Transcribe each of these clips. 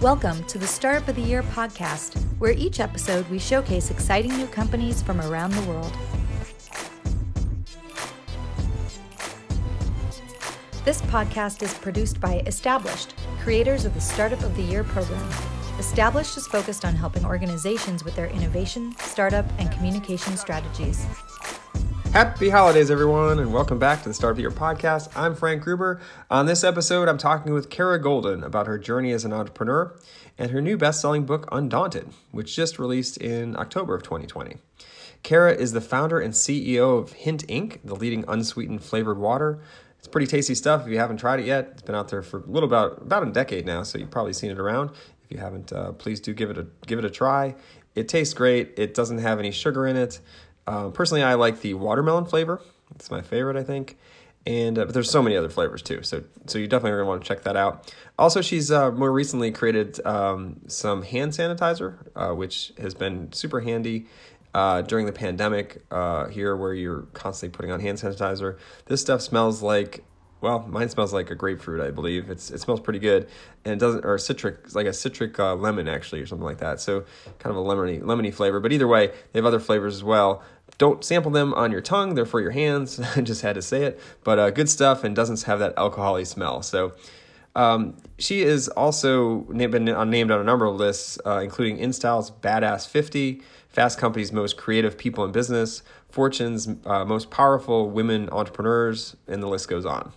Welcome to the Startup of the Year podcast, where each episode we showcase exciting new companies from around the world. This podcast is produced by Established, creators of the Startup of the Year program. Established is focused on helping organizations with their innovation, startup, and communication strategies. Happy holidays, everyone, and welcome back to the the Year podcast. I'm Frank Gruber. On this episode, I'm talking with Kara Goldin about her journey as an entrepreneur and her new best selling book, Undaunted, which just released in October of 2020. Kara is the founder and CEO of Hint Inc., the leading unsweetened flavored water. It's pretty tasty stuff. If you haven't tried it yet, it's been out there for a little about about a decade now, so you've probably seen it around. If you haven't, uh, please do give it a give it a try. It tastes great. It doesn't have any sugar in it. Uh, personally, I like the watermelon flavor. It's my favorite, I think. And uh, but there's so many other flavors too, so so you definitely gonna want to check that out. Also, she's uh, more recently created um, some hand sanitizer, uh, which has been super handy uh, during the pandemic uh, here, where you're constantly putting on hand sanitizer. This stuff smells like well, mine smells like a grapefruit, I believe. It's it smells pretty good, and it doesn't or citric like a citric uh, lemon actually or something like that. So kind of a lemony lemony flavor. But either way, they have other flavors as well. Don't sample them on your tongue; they're for your hands. I just had to say it, but uh, good stuff and doesn't have that alcoholic smell. So. Um, she is also been named on a number of lists, uh, including InStyle's Badass 50, Fast Company's Most Creative People in Business, Fortune's uh, Most Powerful Women Entrepreneurs, and the list goes on.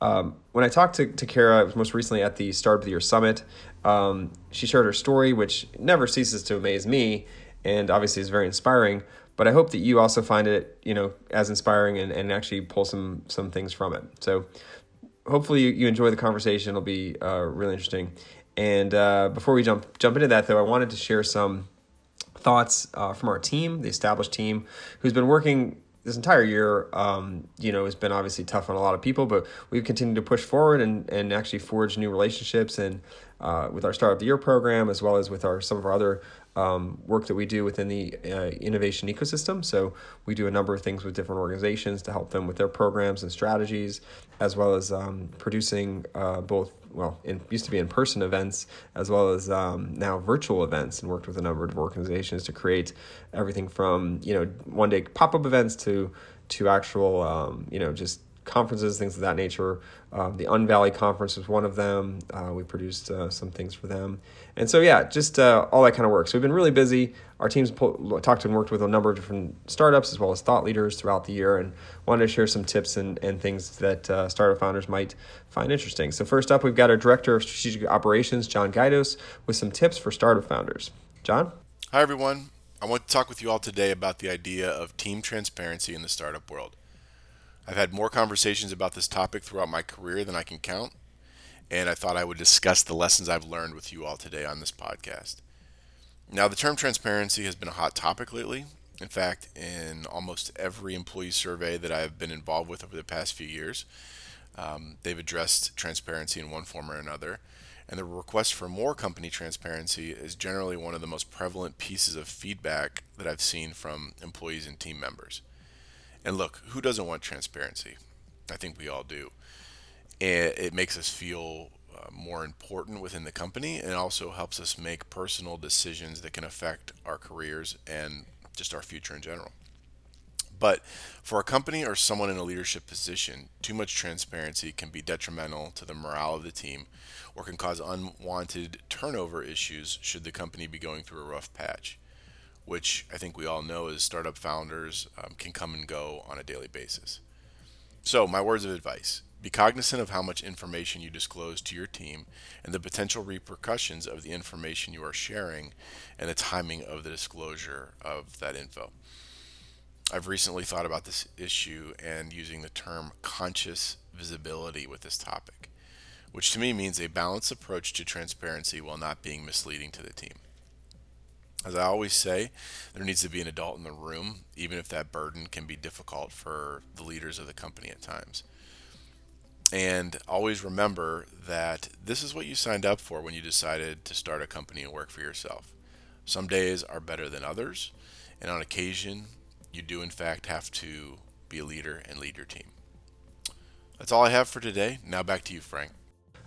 Um, when I talked to, to Kara, most recently at the Start of the Year Summit, um, she shared her story, which never ceases to amaze me and obviously is very inspiring. But I hope that you also find it, you know, as inspiring and, and actually pull some some things from it. So hopefully you, you enjoy the conversation. It'll be uh, really interesting. And uh, before we jump jump into that, though, I wanted to share some thoughts uh, from our team, the established team, who's been working this entire year, um, you know, has been obviously tough on a lot of people, but we've continued to push forward and, and actually forge new relationships and uh, with our Startup of the Year program, as well as with our some of our other um, work that we do within the uh, innovation ecosystem. So we do a number of things with different organizations to help them with their programs and strategies, as well as um, producing uh, both well, it used to be in person events as well as um, now virtual events, and worked with a number of organizations to create everything from you know one day pop up events to to actual um, you know just conferences, things of that nature. Um, the Unvalley conference was one of them. Uh, we produced uh, some things for them. And so, yeah, just uh, all that kind of work. So we've been really busy. Our team's po- talked and worked with a number of different startups as well as thought leaders throughout the year and wanted to share some tips and, and things that uh, startup founders might find interesting. So, first up, we've got our Director of Strategic Operations, John Gaidos, with some tips for startup founders. John? Hi, everyone. I want to talk with you all today about the idea of team transparency in the startup world. I've had more conversations about this topic throughout my career than I can count, and I thought I would discuss the lessons I've learned with you all today on this podcast. Now, the term transparency has been a hot topic lately. In fact, in almost every employee survey that I've been involved with over the past few years, um, they've addressed transparency in one form or another. And the request for more company transparency is generally one of the most prevalent pieces of feedback that I've seen from employees and team members. And look, who doesn't want transparency? I think we all do. And it makes us feel uh, more important within the company and also helps us make personal decisions that can affect our careers and just our future in general. But for a company or someone in a leadership position, too much transparency can be detrimental to the morale of the team or can cause unwanted turnover issues should the company be going through a rough patch which I think we all know as startup founders um, can come and go on a daily basis. So, my words of advice be cognizant of how much information you disclose to your team and the potential repercussions of the information you are sharing and the timing of the disclosure of that info. I've recently thought about this issue and using the term conscious visibility with this topic, which to me means a balanced approach to transparency while not being misleading to the team. As I always say, there needs to be an adult in the room, even if that burden can be difficult for the leaders of the company at times. And always remember that this is what you signed up for when you decided to start a company and work for yourself. Some days are better than others, and on occasion, you do in fact have to be a leader and lead your team. That's all I have for today. Now back to you, Frank.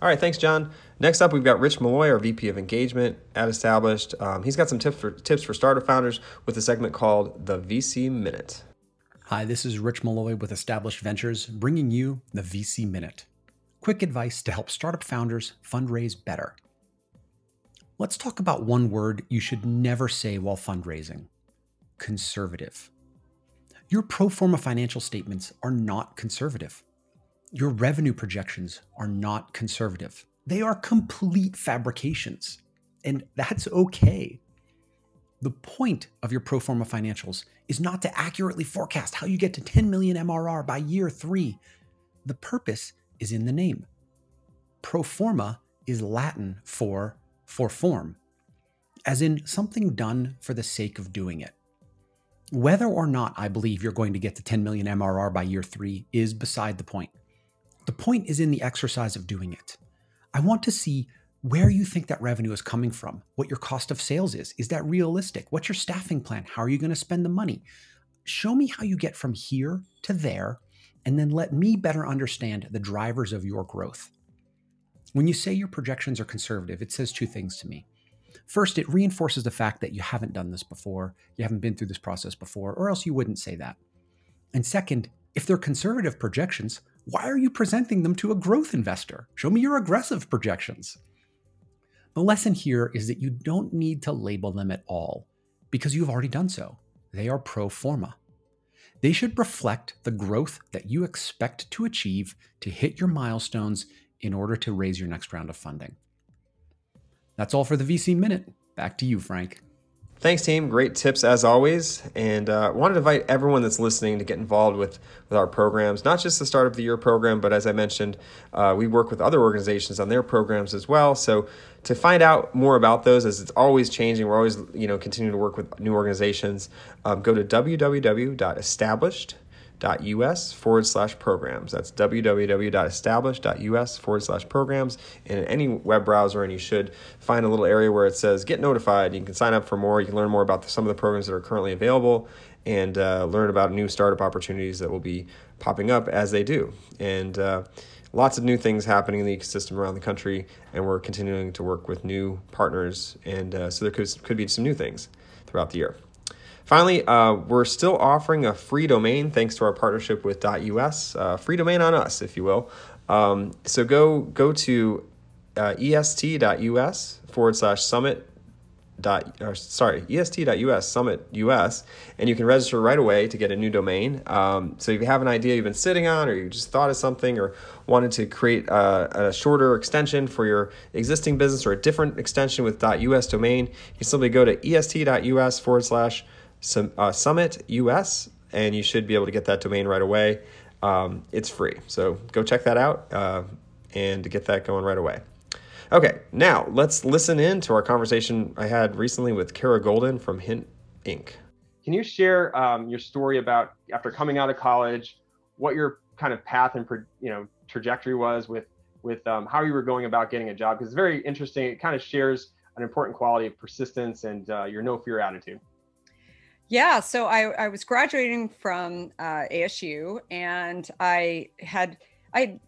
All right, thanks, John. Next up, we've got Rich Malloy, our VP of Engagement at Established. Um, he's got some tips for tips for startup founders with a segment called the VC Minute. Hi, this is Rich Malloy with Established Ventures, bringing you the VC Minute. Quick advice to help startup founders fundraise better. Let's talk about one word you should never say while fundraising conservative. Your pro forma financial statements are not conservative. Your revenue projections are not conservative. They are complete fabrications, and that's okay. The point of your pro forma financials is not to accurately forecast how you get to 10 million MRR by year three. The purpose is in the name. Pro forma is Latin for for form, as in something done for the sake of doing it. Whether or not I believe you're going to get to 10 million MRR by year three is beside the point. The point is in the exercise of doing it. I want to see where you think that revenue is coming from, what your cost of sales is. Is that realistic? What's your staffing plan? How are you going to spend the money? Show me how you get from here to there, and then let me better understand the drivers of your growth. When you say your projections are conservative, it says two things to me. First, it reinforces the fact that you haven't done this before, you haven't been through this process before, or else you wouldn't say that. And second, if they're conservative projections, why are you presenting them to a growth investor? Show me your aggressive projections. The lesson here is that you don't need to label them at all because you've already done so. They are pro forma. They should reflect the growth that you expect to achieve to hit your milestones in order to raise your next round of funding. That's all for the VC Minute. Back to you, Frank. Thanks, team. Great tips as always. And uh, wanted to invite everyone that's listening to get involved with, with our programs, not just the Startup of the Year program, but as I mentioned, uh, we work with other organizations on their programs as well. So to find out more about those, as it's always changing, we're always you know continuing to work with new organizations. Um, go to www.established.com us forward slash programs. That's www.established.us forward slash programs. And in any web browser, and you should find a little area where it says get notified. You can sign up for more. You can learn more about the, some of the programs that are currently available and uh, learn about new startup opportunities that will be popping up as they do. And uh, lots of new things happening in the ecosystem around the country, and we're continuing to work with new partners. And uh, so there could, could be some new things throughout the year. Finally, uh, we're still offering a free domain thanks to our partnership with .us, uh, free domain on us, if you will. Um, so go go to uh, est.us forward slash summit dot or sorry est.us summit us and you can register right away to get a new domain um, so if you have an idea you've been sitting on or you just thought of something or wanted to create a, a shorter extension for your existing business or a different extension with us domain you simply go to est.us forward slash uh, Summit US, and you should be able to get that domain right away. Um, it's free, so go check that out uh, and get that going right away. Okay, now let's listen in to our conversation I had recently with Kara Goldin from Hint Inc. Can you share um, your story about after coming out of college, what your kind of path and you know trajectory was with with um, how you were going about getting a job? Because it's very interesting. It kind of shares an important quality of persistence and uh, your no fear attitude. Yeah, so I, I was graduating from uh, ASU and I had, I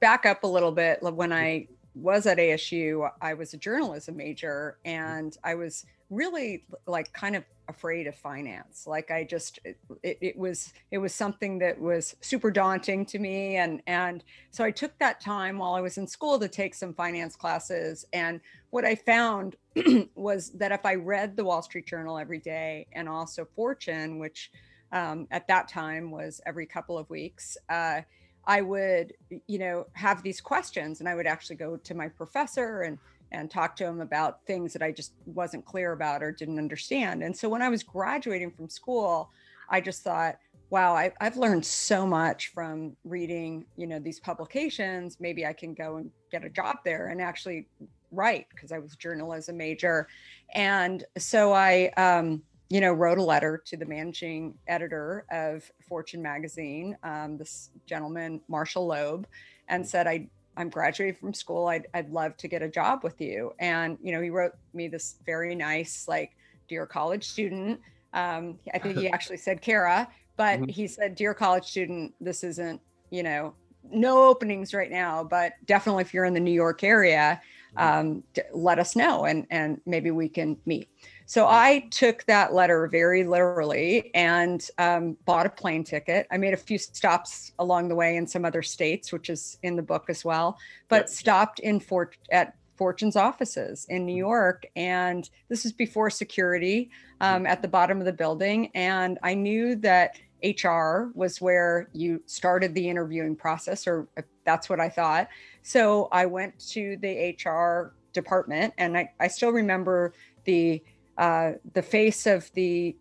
back up a little bit when I was at ASU, I was a journalism major and I was really like kind of afraid of finance. Like i just it, it, was it was something that was super daunting to me and and so i took that time while i was in school to take some finance classes and what i found was that if i read the wall street journal every day and also fortune which um, at that time was every couple of weeks uh, i would you know have these questions and i would actually go to my professor and and talk to him about things that I just wasn't clear about or didn't understand. And so when I was graduating from school, I just thought, wow, I, have learned so much from reading, you know, these publications. Maybe I can go and get a job there and actually write because I was journalism major. And so I, um, you know, wrote a letter to the managing editor of Fortune magazine, um, this gentleman, Marshall Loeb, and said, I I'm graduating from school. I'd, I'd love to get a job with you. And, you know, he wrote me this very nice, like, dear college student. Um, I think he actually said Kara, but mm-hmm. he said, dear college student, this isn't, you know, no openings right now, but definitely if you're in the New York area, um, let us know and and maybe we can meet. So I took that letter very literally and um, bought a plane ticket. I made a few stops along the way in some other states, which is in the book as well, but yep. stopped in Fort at Fortune's offices in New York. And this is before security um, at the bottom of the building. And I knew that HR was where you started the interviewing process, or that's what I thought. So I went to the HR department, and I, I still remember the uh, the face of the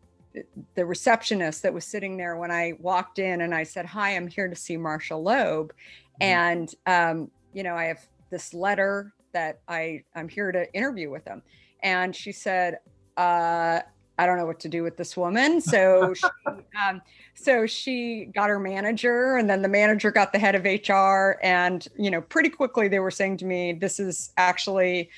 the receptionist that was sitting there when I walked in, and I said, "Hi, I'm here to see Marshall Loeb," mm-hmm. and um, you know, I have this letter that I I'm here to interview with him, and she said. Uh, I don't know what to do with this woman. So she, um, so she got her manager, and then the manager got the head of HR. And you know, pretty quickly they were saying to me, "This is actually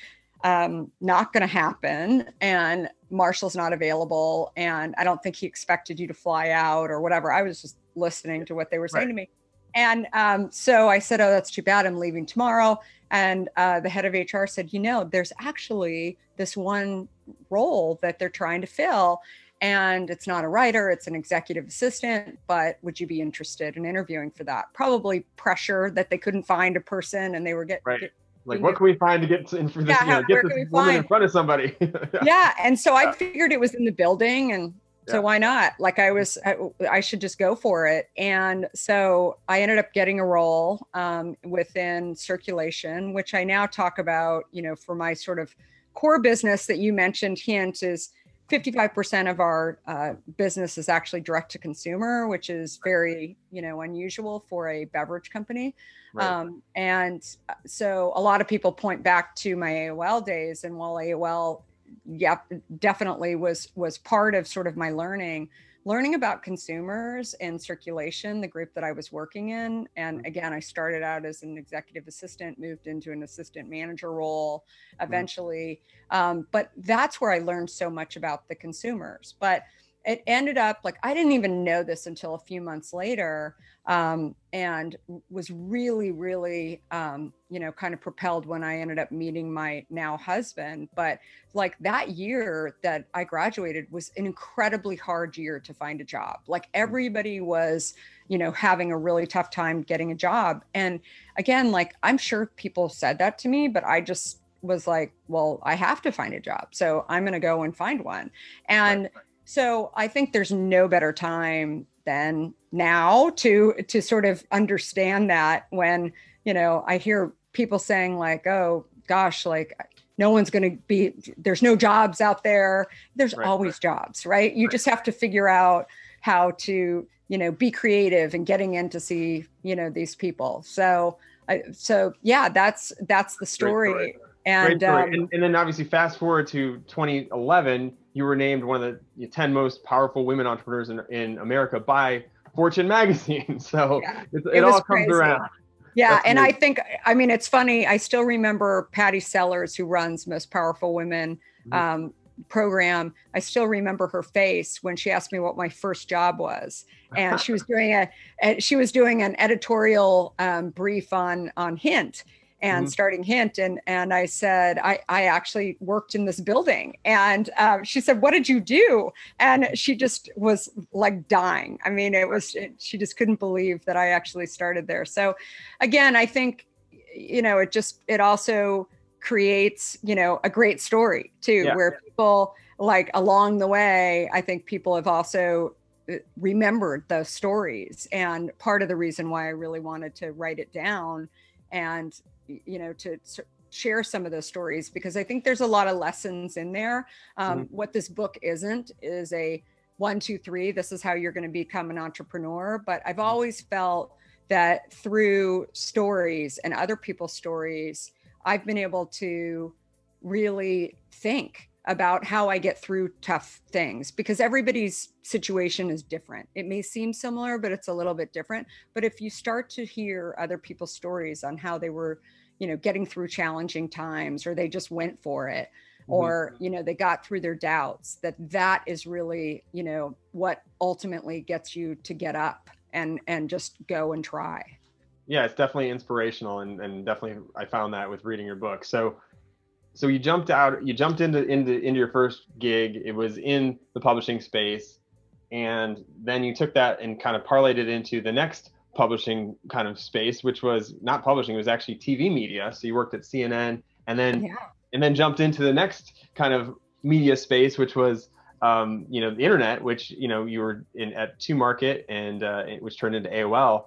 um, not going to happen, and Marshall's not available, and I don't think he expected you to fly out or whatever." I was just listening to what they were saying right. to me. And um, so I said, Oh, that's too bad. I'm leaving tomorrow. And uh, the head of HR said, You know, there's actually this one role that they're trying to fill. And it's not a writer, it's an executive assistant. But would you be interested in interviewing for that? Probably pressure that they couldn't find a person and they were getting. Right. Get, like, what can we find to get in for this? Yeah, you know, get this woman find? in front of somebody. yeah. yeah. And so I figured it was in the building and so why not? Like i was I, I, should just go for it. And so i ended up getting a role um, within circulation which i now talk about you know for my sort of core business that you mentioned hint is 55% of our uh, business is actually direct to consumer which is very you know unusual for a beverage company. Right. um, and uh, so a lot of people point back to my aol days and while aol yeah, definitely was was part of sort of my learning learning about consumers and circulation the group that i was working in and mm-hmm. again i started out as an executive assistant moved into an assistant manager role mm-hmm. eventually um, but that's where i learned so much about the consumers but it ended up like I didn't even know this until a few months later, um, and was really, really, um, you know, kind of propelled when I ended up meeting my now husband. But like that year that I graduated was an incredibly hard year to find a job. Like mm. everybody was, you know, having a really tough time getting a job. And again, like I'm sure people said that to me, but I just was like, well, I have to find a job. So I'm going to go and find one. And right so I think there's no better time than now to to sort of understand that when, you know, I hear people saying like, "Oh gosh, like no one's going to be there's no jobs out there." There's right, always right. jobs, right? You right. just have to figure out how to, you know, be creative and getting in to see, you know, these people. So I, so yeah, that's that's the story. And, um, and, and then obviously fast forward to 2011 you were named one of the 10 most powerful women entrepreneurs in, in America by Fortune magazine. So yeah, it, it, it all comes crazy. around. Yeah. That's and amazing. I think, I mean, it's funny. I still remember Pattie Sellers, who runs Most Powerful Women mm-hmm. um, program. I still remember her face when she asked me what my first job was. And she was doing a, she was doing an editorial um, brief on, on Hint and mm-hmm. starting hint and and i said i i actually worked in this building. And uh, she said what did you do? And she just was like dying. I mean it was it, she just couldn't believe that i actually started there. So again i think you know it just it also creates you know a great story too yeah. where people like along the way i think people have also uh, remembered those stories. And part of the reason why i really wanted to write it down and you know to share some of those stories because I think there's a lot of lessons in there. Um, mm-hmm. What this book isn't is a one, two, three, this is how you're going to become an entrepreneur. But I've mm-hmm. always felt that through stories and other people's stories, I've been able to really think about how I get through tough things because everybody's situation is different. It may seem similar, but it's a little bit different. But if you start to hear other people's stories on how they were, you know, getting through challenging times or they just went for it mm-hmm. or, you know, they got through their doubts, that that is really, you know, what ultimately gets you to get up and and just go and try. yeah, it's definitely inspirational, and, and definitely I found that with reading your book. So, so you jumped out, you jumped into into into your first gig. It was in the publishing space, and then you took that and kind of parlayed it into the next publishing kind of space, which was not publishing; it was actually TV media. So you worked at CNN, and then yeah. and then jumped into the next kind of media space, which was um, you know the internet, which you know you were in at 2Market and uh, which turned into AOL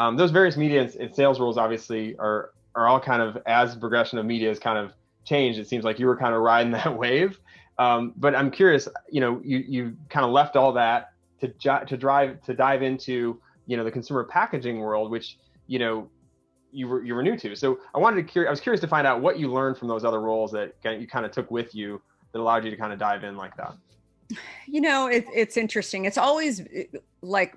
um, those various media and, and, sales roles obviously are are all kind of as progression of media is kind of changed. It seems like you were kind of riding that wave. Um, but I'm curious, you know, you you kind of left all that to to drive to dive into you know the consumer packaging world, which you know you were you were new to. So I wanted to cur- I was curious to find out what you learned from those other roles that you kind of took with you that allowed you to kind of dive in like that. You know, it, it's interesting. It's always like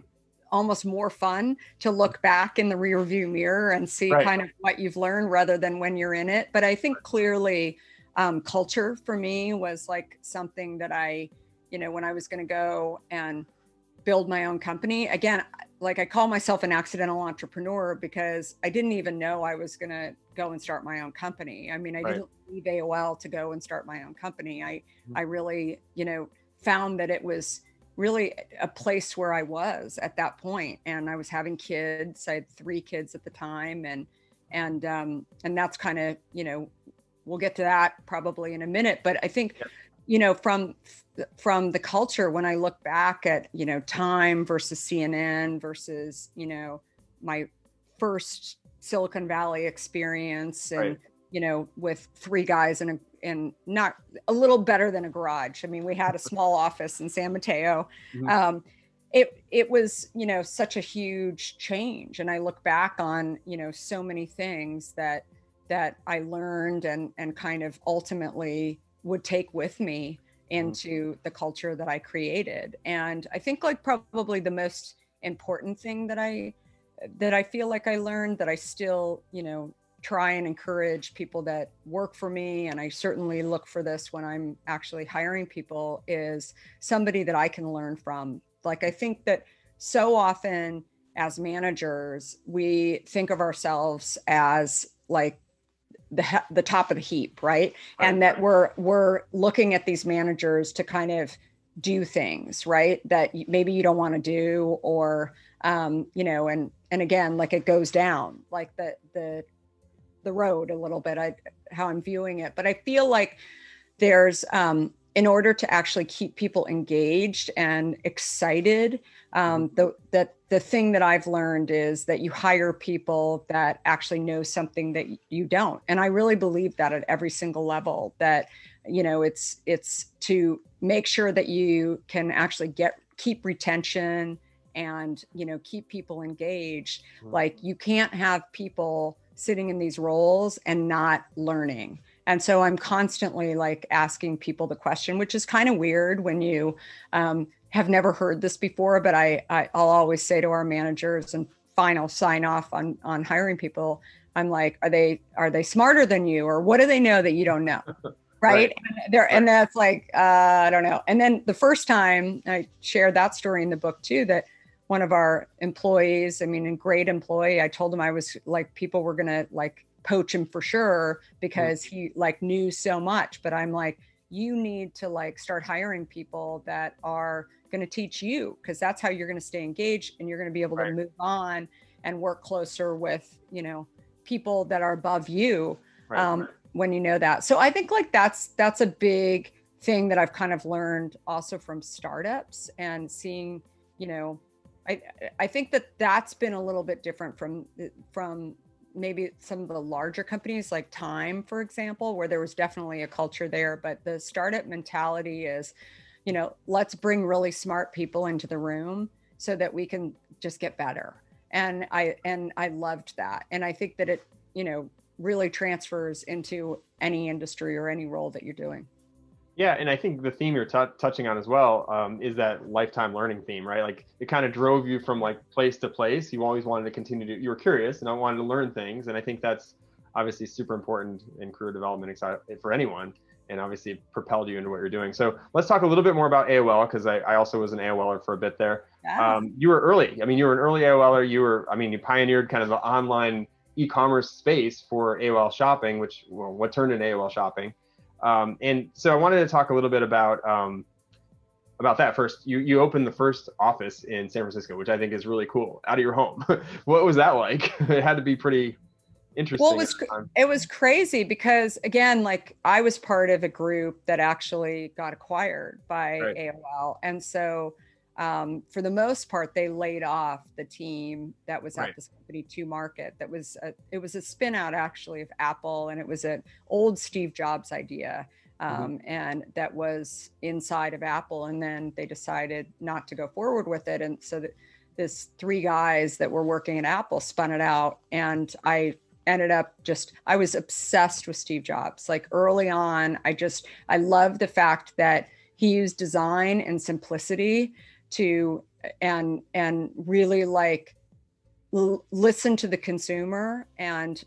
almost more fun to look back in the rear view mirror and see right. kind of what you've learned rather than when you're in it. But I think clearly um, culture for me was like something that I, you know, when I was going to go and build my own company again, like I call myself an accidental entrepreneur because I didn't even know I was going to go and start my own company. I mean, I right. didn't leave AOL to go and start my own company. I, mm-hmm. I really, you know, found that it was really a place where I was at that point. And I was having kids. I had three kids at the time, and and um, and that's kind of you know we'll get to that probably in a minute. But I think you know from from the culture when I look back at you know Time versus CNN versus you know my first Silicon Valley experience and. Right you know, with three guys and a in not a little better than a garage. I mean, we had a small office in San Mateo. Mm-hmm. Um, it it was you know such a huge change, and I look back on you know so many things that that I learned and and kind of ultimately would take with me mm-hmm. into the culture that I created. And I think like probably the most important thing that I that I feel like I learned that I still you know try and encourage people that work for me and i certainly look for this when i'm actually hiring people is somebody that i can learn from. Like i think that so often as managers we think of ourselves as like the the top of the heap right, right. and that we're we're looking at these managers to kind of do things right? That maybe you don't want to do or um, you know and and again like it goes down. Like the the the road a little bit I, how i'm viewing it but i feel like there's um, in order to actually keep people engaged and excited um, mm-hmm. the, that the thing that i've learned is that you hire people that actually know something that you don't and i really believe that at every single level that you know it's it's to make sure that you can actually get keep retention and you know keep people engaged mm-hmm. like you can't have people sitting in these roles and not learning. And so I'm constantly like asking people the question, which is kind of weird when you um, have never heard this before. But I, I will always say to our managers and final sign off on on hiring people, I'm like, are they are they smarter than you, or what do they know that you don't know? Right. right. And there, and that's like, uh, I don't know. And then the first time I shared that story in the book too, that one of our employees, I mean, a great employee, I told him I was like, people were going to like poach him for sure because mm-hmm. he like knew so much. But I'm like, you need to like start hiring people that are going to teach you because that's how you're going to stay engaged and you're going to be able right. to move on and work closer with, you know, people that are above you right. um, when you know that. So I think like that's that's a big thing that I've kind of learned also from startups and seeing, you know, I I think that that's been a little bit different from from maybe some of the larger companies like Time, for example, where there was definitely a culture there. But the startup mentality is, you know, let's bring really smart people into the room so that we can just get better. And I and I loved that. And I think that it, you know, really transfers into any industry or any role that you're doing. Yeah, and I think the theme you're t- touching on as well um, is that lifetime learning theme, right? Like it kind of drove you from like place to place. You always wanted to continue to. You were curious and I wanted to learn things, and I think that's obviously super important in career development for anyone. and obviously propelled you into what you're doing. So let's talk a little bit more about AOL because I, I, also was an AOLer for a bit there. Yeah. Um, you were early. I mean, you were an early AOLer. You were, I mean, you pioneered kind of the online e-commerce space for AOL shopping, which well, what turned into AOL shopping. Um, and so I wanted to talk a little bit about um, about that first. You you opened the first office in San Francisco, which I think is really cool, out of your home. what was that like? it had to be pretty interesting. Well, it was it was crazy because again, like I was part of a group that actually got acquired by right. AOL, and so um, for the most part, they laid off the team that was right. at this company 2Market. That was a, it was a spin out actually of Apple, and it was an old Steve Jobs idea. Mm-hmm. Um, mm-hmm. and that was inside of Apple. And then they decided not to go forward with it. And so that this three guys that were working at Apple spun it out. And I ended up just, I was obsessed with Steve Jobs. Like early on, I just, I love the fact that he used design and simplicity to, and, and really like, l- listen to the consumer and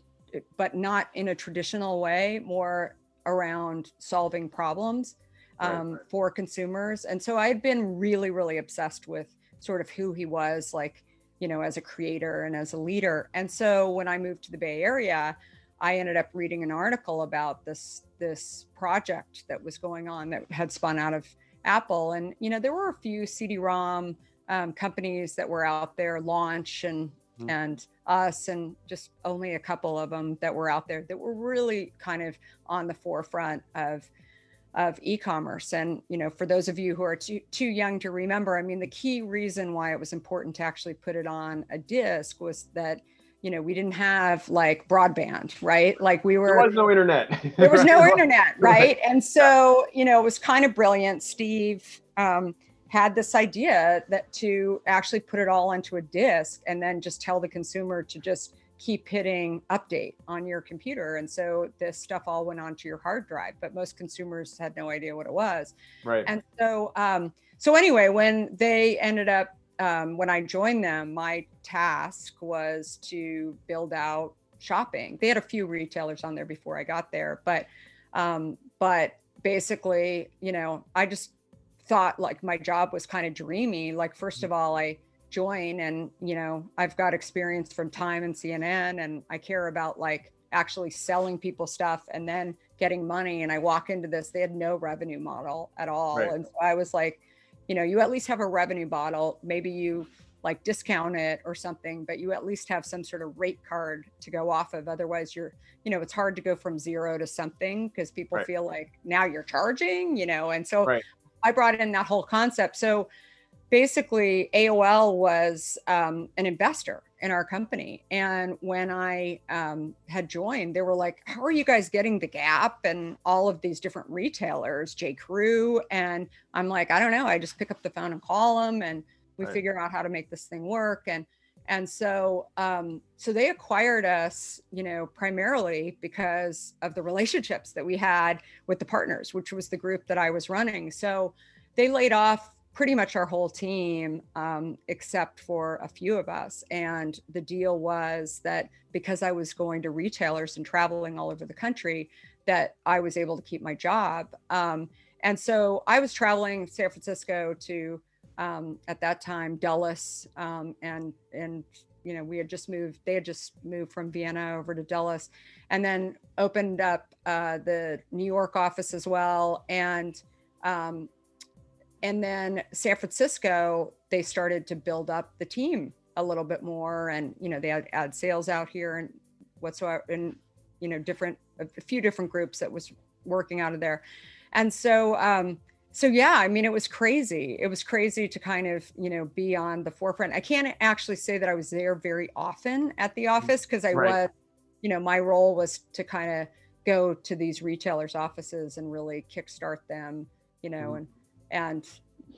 but not in a traditional way more around solving problems um, right. for consumers. And so I had been really, really obsessed with sort of who he was, like, you know, as a creator and as a leader. And so when I moved to the Bay Area, I ended up reading an article about this this project that was going on that had spun out of Apple. And you know, there were a few CD-ROM um, companies that were out there, Launch and mm-hmm. and us and just only a couple of them that were out there that were really kind of on the forefront of of e-commerce and you know for those of you who are too, too young to remember i mean the key reason why it was important to actually put it on a disc was that you know we didn't have like broadband right? Like we were there was no internet. There was no internet right? And so you know it was kind of brilliant. Steve um, had this idea that to actually put it all onto a disk and then just tell the consumer to just keep hitting update on your computer. And so this stuff all went onto your hard drive but most consumers had no idea what it was. Right. And so um so anyway when they ended up um, when i joined them my task was to build out shopping they had a few retailers on there before i got there but um but basically you know i just thought like my job was kind of dreamy. Like, first of all, I join and, you know, I've got experience from Time and CNN and I care about like actually selling people stuff and then getting money. And I walk into this, they had no revenue model at all. Right. And so I was like, you know, you at least have a revenue bottle Maybe you like discount it or something, but you at least have some sort of rate card to go off of. Otherwise, you're, you know, it's hard to go from zero to something because people right. feel like now you're charging, you know. And so right. I brought in that whole concept. So basically, AOL was um, an investor in our company. And when I um, had joined, they were like, How are you guys getting the gap and all of these different retailers, J. Crew? And I'm like, I don't know. I just pick up the phone and call them and we right. figure out how to make this thing work. And and so um, so they acquired us you know primarily because of the relationships that we had with the partners which was the group that i was running so they laid off pretty much our whole team um, except for a few of us. And the deal was that because i was going to retailers and traveling all over the country that i was able to keep my job. Um, and so i was traveling san francisco to um, at that time Dulles um, and and you know we had just moved they had just moved from Vienna over to Dulles and then opened up uh, the New York office as well. And um, and then San Francisco they started to build up the team a little bit more and you know they had ad sales out here and whatsoever and you know different a few different groups that was working out of there and so um, so yeah i mean it was crazy it was crazy to kind of you know be on the forefront i can't actually say that i was there very often at the mm, office because i right. was you know my role was to kind of go to these retailers offices and really kickstart them you know mm. and and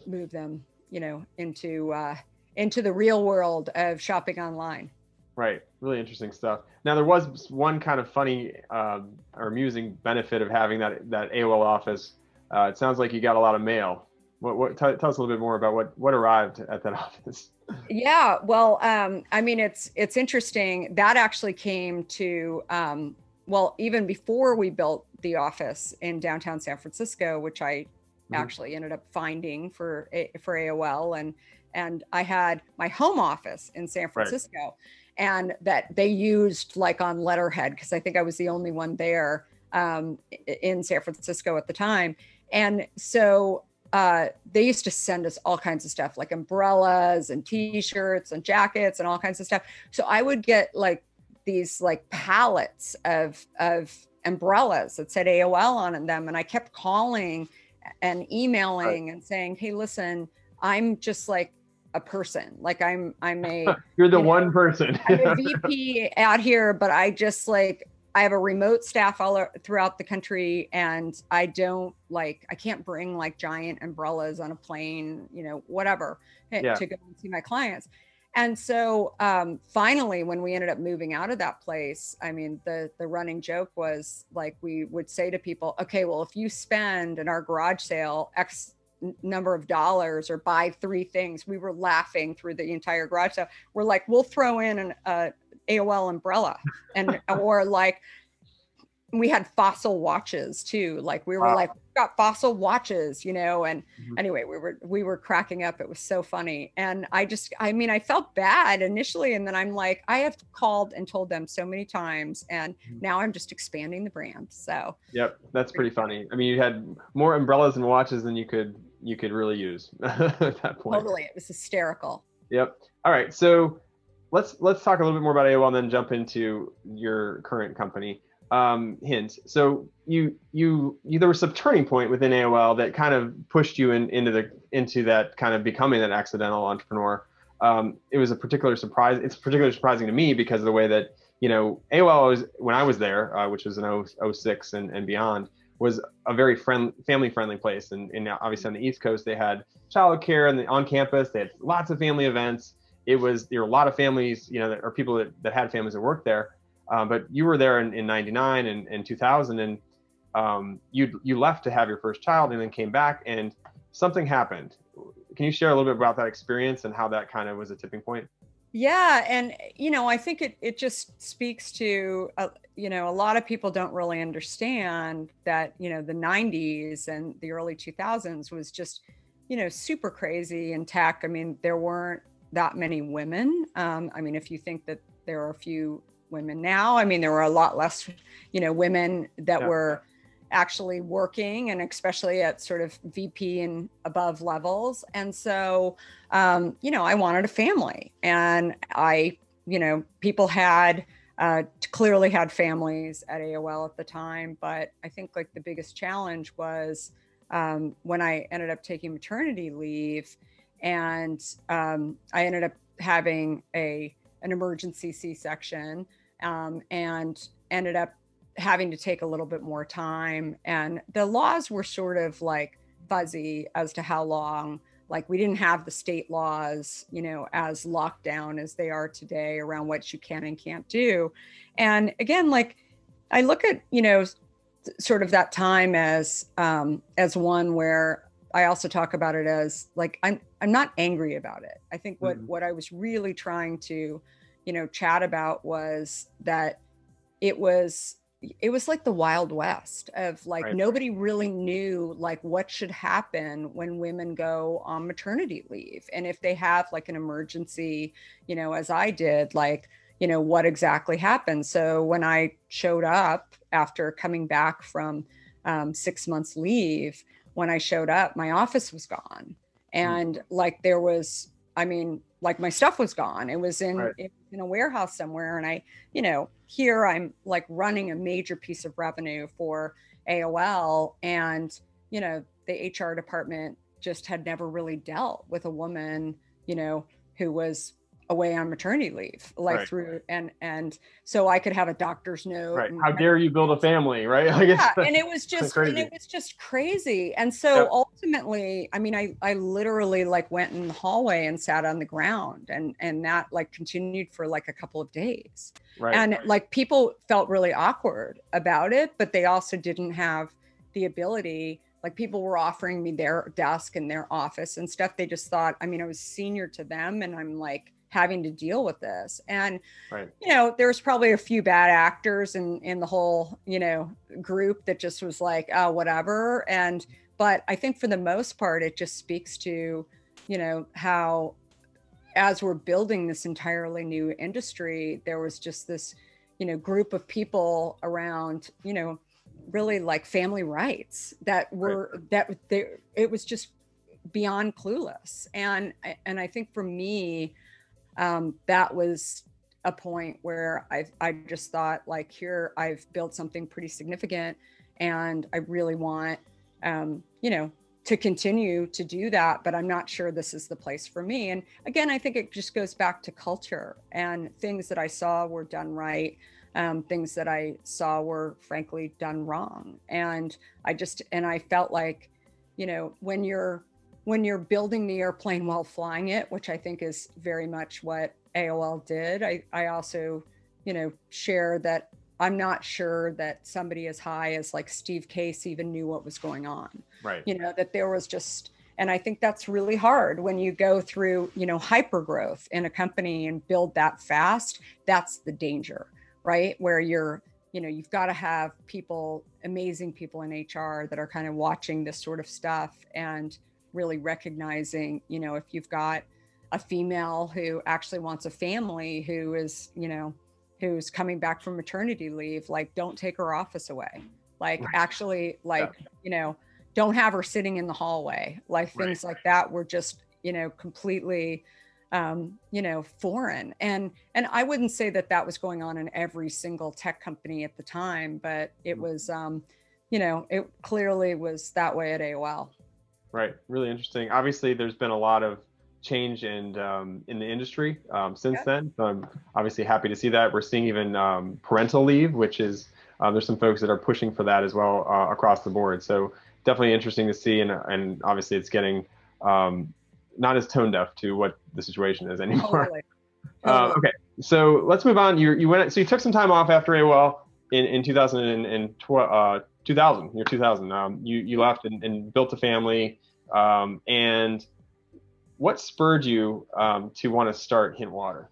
move them you know into uh into the real world of shopping online right really interesting stuff now there was one kind of funny um, or amusing benefit of having that that aol office uh, it sounds like you got a lot of mail. What, what t- tell us a little bit more about what what arrived at that office. Yeah, well, um, I mean, it's it's interesting. That actually came to um, well, even before we built the office in downtown San Francisco, which I mm-hmm. actually ended up finding for for AOL, and and I had my home office in San Francisco, right. and that they used like on letterhead because I think I was the only one there um, in San Francisco at the time, and so uh, they used to send us all kinds of stuff like umbrellas and t-shirts and jackets and all kinds of stuff. So I would get like these like pallets of of umbrellas that said AOL on them, and I kept calling and emailing right. and saying, "Hey, listen, I'm just like a person. Like I'm I'm a you're the you one person. I'm a VP out here, but I just like I have a remote staff all throughout the country, and I don't like I can't bring like giant umbrellas on a plane, you know, whatever, eh, yeah. to go and see my clients. And so um, finally, when we ended up moving out of that place, I mean, the the running joke was like we would say to people, okay, well, if you spend in our garage sale X number of dollars or buy three things, we were laughing through the entire garage sale. We're like, we'll throw in an uh, AOL umbrella and or like we had fossil watches too. Like we were wow. like got fossil watches, you know. And mm-hmm. anyway, we were we were cracking up. It was so funny. And I just I mean, I felt bad initially, and then I'm like, I have called and told them so many times, and mm-hmm. now I'm just expanding the brand. So Yep, that's pretty funny. I mean, you had more umbrellas and watches than you could you could really use at that point. Totally. It was hysterical. Yep. All right. So let's let's talk a little bit more about AOL and then jump into your current company. Um, hint. So you, you you there was some turning point within AOL that kind of pushed you in, into the into that kind of becoming an accidental entrepreneur. Um, it was a particular surprise. It's particularly surprising to me because of the way that you know AOL was when I was there, uh, which was in 06 and, and beyond, was a very friend, family friendly place. And, and obviously on the East Coast, they had childcare and on campus, they had lots of family events it was there were a lot of families, you know, that, or people that, that had families that worked there. Um, but you were there in, in 99 and, and 2000 and um, you you left to have your first child and then came back and something happened. Can you share a little bit about that experience and how that kind of was a tipping point? Yeah, and you know, I think it it just speaks to uh, you know a lot of people don't really understand that you know the 90s and the early 2000s was just you know super crazy in tech. I mean, there weren't that many women. Um, I mean, if you think that there are a few women now, I mean, there were a lot less, you know, women that yeah. were actually working and especially at sort of VP and above levels. And so, um, you know, I wanted a family and I, you know, people had, uh, clearly had families at AOL at the time, but I think like the biggest challenge was um, when I ended up taking maternity leave, and um, I ended up having a an emergency C-section um, and ended up having to take a little bit more time. And the laws were sort of like fuzzy as to how long. Like we didn't have the state laws, you know, as locked down as they are today around what you can and can't do. And again, like I look at, you know, sort of that time as um, as one where I also talk about it as like I'm I'm not angry about it. I think what mm-hmm. what I was really trying to, you know, chat about was that it was it was like the wild west of like right. nobody really knew like what should happen when women go on maternity leave and if they have like an emergency you know as i did like you know what exactly happened so when i showed up after coming back from um, six months leave when I showed up, my office was gone. Hmm. And mm. like there was, I mean, like my stuff was gone. It was in right. it, in a warehouse somewhere. And I, you know, here I'm like running a major piece of revenue for AOL. And, you know, the HR department just had never really dealt with a woman, you know, who was away on maternity leave like right. through and and so i could have a doctor's note right how dare you build a family right like yeah, and it was just and it was just crazy and so yep. ultimately i mean i i literally like went in the hallway and sat on the ground and and that like continued for like a couple of days right. and like people felt really awkward about it but they also didn't have the ability like people were offering me their desk and their office and stuff they just thought i mean i was senior to them and i'm like having to deal with this and right. you know there's probably a few bad actors in in the whole you know group that just was like oh whatever and but i think for the most part it just speaks to you know how as we're building this entirely new industry there was just this you know group of people around you know really like family rights that were right. that they, it was just beyond clueless and and i think for me um, that was a point where I, I just thought like here I've built something pretty significant and I really want um, you know to continue to do that but I'm not sure this is the place for me. And again I think it just goes back to culture and things that I saw were done right um, things that I saw were frankly done wrong. And I just and I felt like you know when you're when you're building the airplane while flying it, which I think is very much what AOL did. I, I also, you know, share that I'm not sure that somebody as high as like Steve Case even knew what was going on. Right. You know, that there was just, and I think that's really hard when you go through, you know, hyper growth in a company and build that fast. That's the danger, right? Where you're, you know, you've got to have people, amazing people in HR that are kind of watching this sort of stuff and, really recognizing, you know, if you've got a female who actually wants a family who is, you know, who's coming back from maternity leave, like don't take her office away. Like right. actually like, yeah. you know, don't have her sitting in the hallway. Like things right. like that were just, you know, completely um, you know, foreign. And and I wouldn't say that that was going on in every single tech company at the time, but it mm. was um, you know, it clearly was that way at AOL. Right. Really interesting. Obviously, there's been a lot of change in um, in the industry um, since yeah. then. So I'm obviously happy to see that. We're seeing even um, parental leave, which is uh, there's some folks that are pushing for that as well uh, across the board. So definitely interesting to see, and and obviously it's getting um, not as tone deaf to what the situation is anymore. Totally. Uh, okay, so let's move on. You you went so you took some time off after AOL in in 2012. 2000, year 2000. Um, you you left and, and built a family. Um, and what spurred you um, to want to start Hint Water?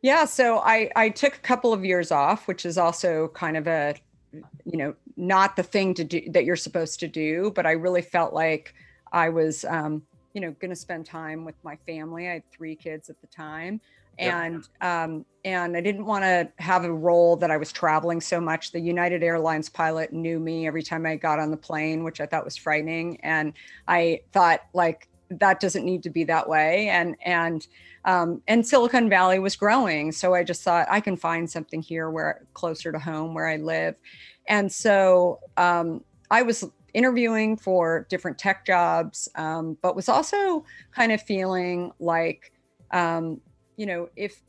Yeah, so I I took a couple of years off, which is also kind of a you know not the thing to do that you're supposed to do, but I really felt like I was um, you know going to spend time with my family. I had three kids at the time, and um, and I didn't want to have a role that I was traveling so much. The United Airlines pilot knew me every time I got on the plane, which I thought was frightening, and I thought like that doesn't need to be that way. And and um, and Silicon Valley was growing, so I just thought I can find something here where closer to home where I live, and so um, I was interviewing for different tech jobs, um, but was also kind of feeling like um, you know, if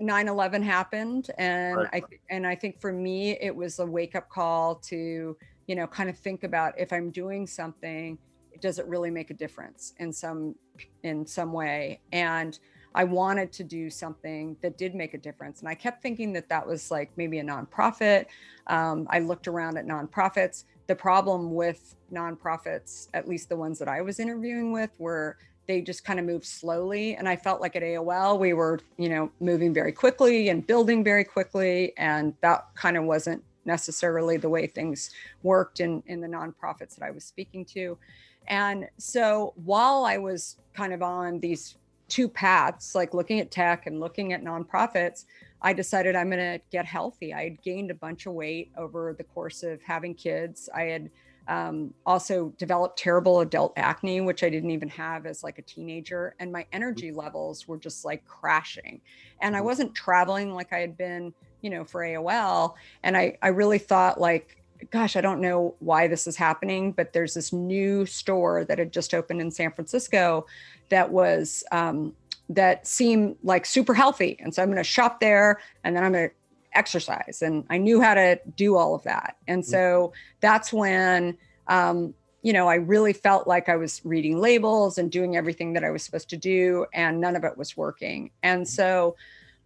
9/11 happened and right. I and I think for me it was a wake up call to, you know, kind of think about if I'm doing something, does it really make a difference in some in some way? And I wanted to do something that did make a difference. And I kept thinking that that was like maybe a nonprofit. Um, I looked around at nonprofits. The problem with nonprofits, at least the ones that I was interviewing with, were they just kind of moved slowly and i felt like at aol we were you know moving very quickly and building very quickly and that kind of wasn't necessarily the way things worked in in the nonprofits that i was speaking to. And so while i was kind of on these two paths like looking at tech and looking at nonprofits i decided i'm going to get healthy. I had gained a bunch of weight over the course of having kids. I had um, also developed terrible adult acne which i didn't even have as like a teenager and my energy levels were just like crashing. And i mm-hmm. wasn't traveling like i had been you know for aol and i i really thought like gosh i don't know why this is happening but there's this new store that had just opened in san francisco that was um, that seemed like super healthy. And so i'm going to shop there and then i'm going to exercise and I knew how to do all of that. And mm. so that's when um, you know, I really felt like I was reading labels and doing everything that I was supposed to do, and none of it was working. And mm. so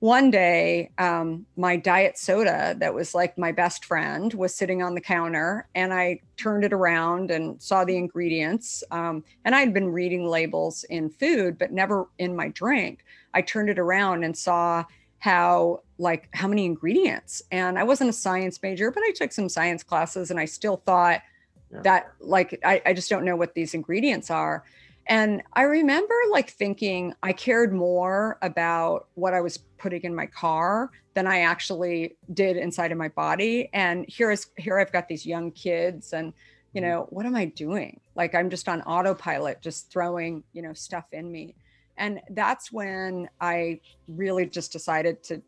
one day um, my diet soda that was like my best friend was sitting on the counter and i turned it around and saw the ingredients um, and i'd been reading labels in food but never in my drink i turned it around and saw how like how many ingredients and i wasn't a science major but i took some science classes and i still thought yeah. that like I, I just don't know what these ingredients are and I remember like thinking I cared more about what I was putting in my car than I actually did inside of my body. And here is here I've got these young kids and you mm-hmm. know, what am I doing? Like I'm just on autopilot, just throwing, you know, stuff in me. And that's when I really just decided to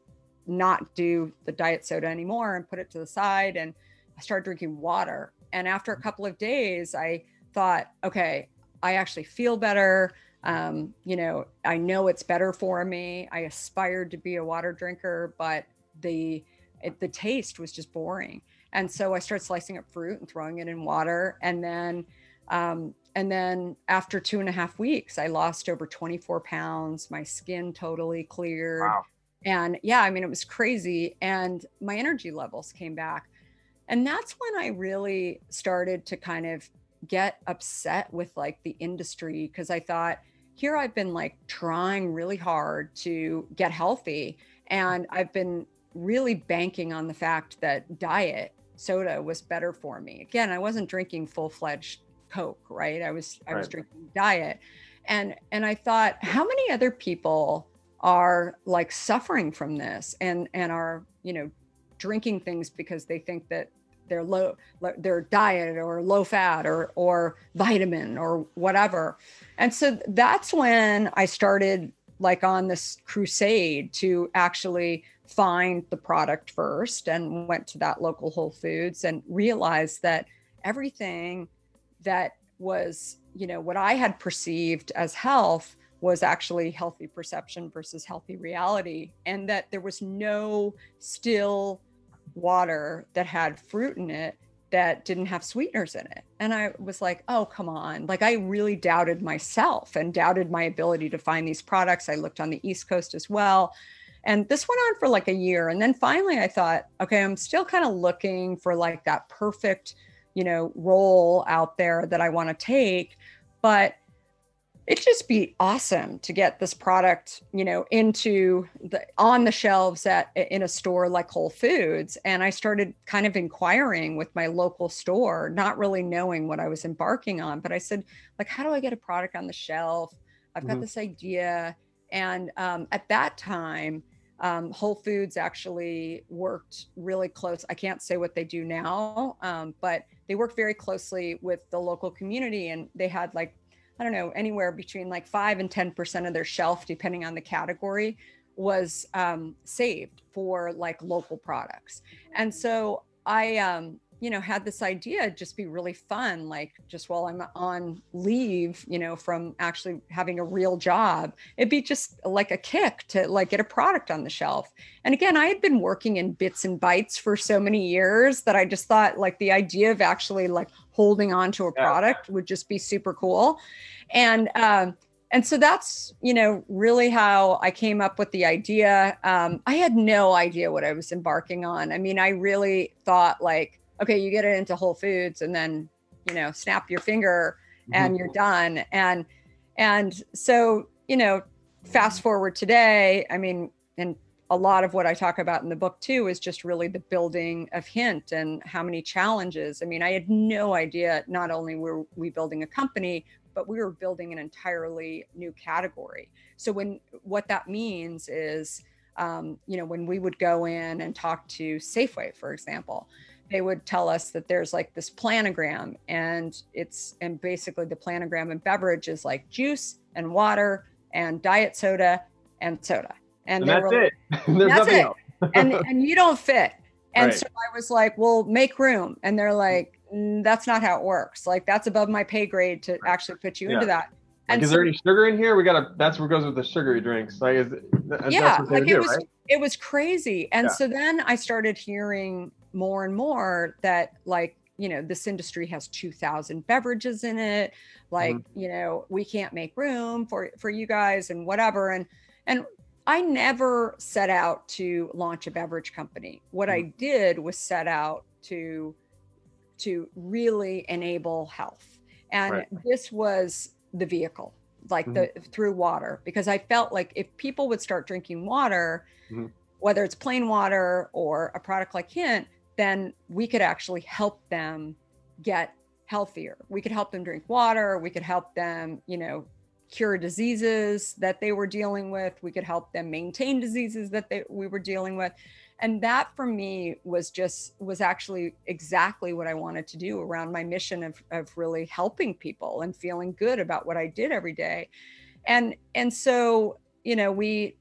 not do the diet soda anymore and put it to the side and I started drinking water. And after a couple of days, I thought, okay, I actually feel better. Um, you know, I know it's better for me. I aspired to be a water drinker, but the it, the taste was just boring. And so I started slicing up fruit and throwing it in water. And then, um, and then after two and a half weeks, I lost over 24 pounds. My skin totally cleared. Wow. And yeah, I mean, it was crazy. And my energy levels came back. And that's when I really started to kind of get upset with like the industry because I thought, here I've been like trying really hard to get healthy. And I've been really banking on the fact that diet soda was better for me. Again, I wasn't drinking full fledged Coke, right? I was I was drinking diet. And and I thought, how many other people are like suffering from this and and are, you know, drinking things because they think that their low their diet or low fat or or vitamin or whatever and so that's when i started like on this crusade to actually find the product first and went to that local whole foods and realized that everything that was you know what i had perceived as health was actually healthy perception versus healthy reality and that there was no still water that had fruit in it that didn't have sweeteners in it. And I was like, oh, come on. Like, I really doubted myself and doubted my ability to find these products. I looked on the East Coast as well. And this went on for like a year. And then finally, I thought, okay, I'm still kind of looking for like that perfect, you know, role out there that I want to take. But it'd just be awesome to get this product you know into the on the shelves at in a store like whole foods and i started kind of inquiring with my local store not really knowing what i was embarking on but i said like how do i get a product on the shelf i've got mm-hmm. this idea and um, at that time um, whole foods actually worked really close i can't say what they do now um, but they worked very closely with the local community and they had like I don't know, anywhere between like five and 10% of their shelf, depending on the category, was um, saved for like local products. And so I, um, you know, had this idea just be really fun, like just while I'm on leave, you know, from actually having a real job, it'd be just like a kick to like get a product on the shelf. And again, I had been working in bits and bytes for so many years that I just thought like the idea of actually like holding on to a product would just be super cool. And, um, and so that's you know really how i came up with the idea um, i had no idea what i was embarking on i mean i really thought like okay, you get it into Whole Foods and then, you know, snap your finger and mm-hmm. you're done. And and so, you know, fast forward today, I mean, and a lot of what I talk about in the book too is just really the building of Hint and how many challenges. I mean, I had no idea not only were we building a company, but we were building an entirely new category. So when what that means is um, you know, when we would go in and talk to Safeway, for example, they would tell us that there's like this planogram and it's and basically the planogram in beverage is like juice and water and diet soda and soda and, and that's were, it there's that's it and and you don't fit and right. so i was like well make room and they're like mm, that's not how it works like that's above my pay grade to actually put you yeah. into that and like, is so, there any sugar in here? We gotta. That's what goes with the sugary drinks. Like, is yeah, like it do, was. Right? It was crazy, and yeah. so then I started hearing more and more that like you know this industry has 2000 beverages in it like mm-hmm. you know we can't make room for for you guys and whatever and and I never set out to launch a beverage company. What I Mm-hmm. did was set out to to really enable health. And Right. this was the vehicle, like the through water, because I felt like if people would start drinking water, Mhm. whether it's plain water or a product like Hint, then we could actually help them get healthier. We could help them drink water, we could help them, you know, cure diseases that they were dealing with, we could help them maintain diseases that they we were dealing with. And that for me was just was actually exactly what i wanted to do around my mission of, of really helping people and feeling good about what i did every day. And and so you know we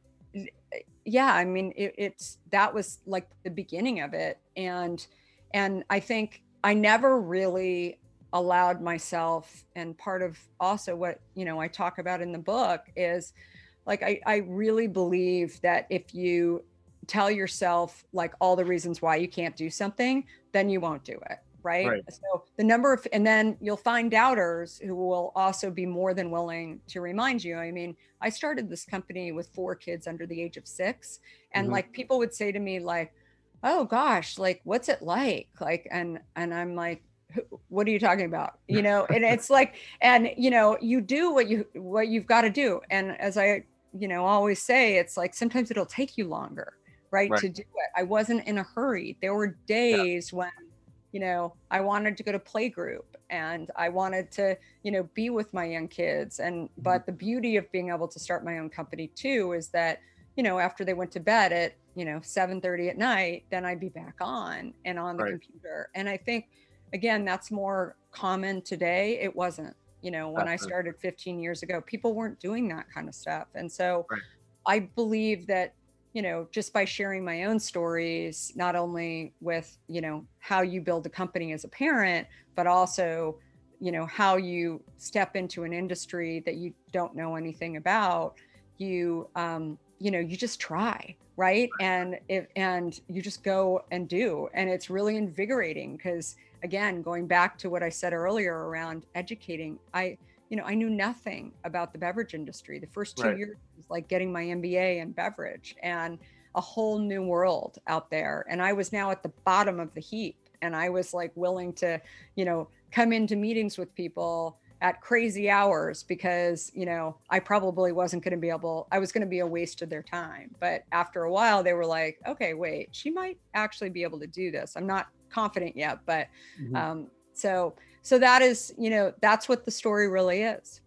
yeah i mean it, it's that was like the beginning of it and and i think i never really allowed myself and part of also what you know i talk about in the book is like i i really believe that if you tell yourself like all the reasons why you can't do something, then you won't do it. Right? Right. So the number of, and then you'll find doubters who will also be more than willing to remind you. I mean, I started this company with four kids under the age of six. And Mhm. like people would say to me, like, oh gosh, like, what's it like? Like, and, and I'm like, what are you talking about you know and it's like and you know you do what you what you've got to do and as i you know always say it's like sometimes it'll take you longer right, Right. to do it i wasn't in a hurry there were days when you know i wanted to go to playgroup and i wanted to you know be with my young kids and Mm-hmm. but the beauty of being able to start my own company too is that you know after they went to bed at you know 7 30 at night then i'd be back on and on the Right. computer and i think again that's more common today it wasn't you know when i started 15 years ago people weren't doing that kind of stuff and so Right. i believe that you know just by sharing my own stories not only with you know how you build a company as a parent but also you know how you step into an industry that you don't know anything about you um you know you just try right? And if and you just go and do. And it's really invigorating because again going back to what i said earlier around educating i you know i knew nothing about the beverage industry. The first two Right. years was like getting my mba in beverage and a whole new world out there. And i was now at the bottom of the heap. And i was like willing to you know come into meetings with people at crazy hours because you know i probably wasn't going to be able i was going to be a waste of their time. But after a while they were like okay wait she might actually be able to do this. I'm not confident yet but Mhm. um so so that is you know that's what the story really is.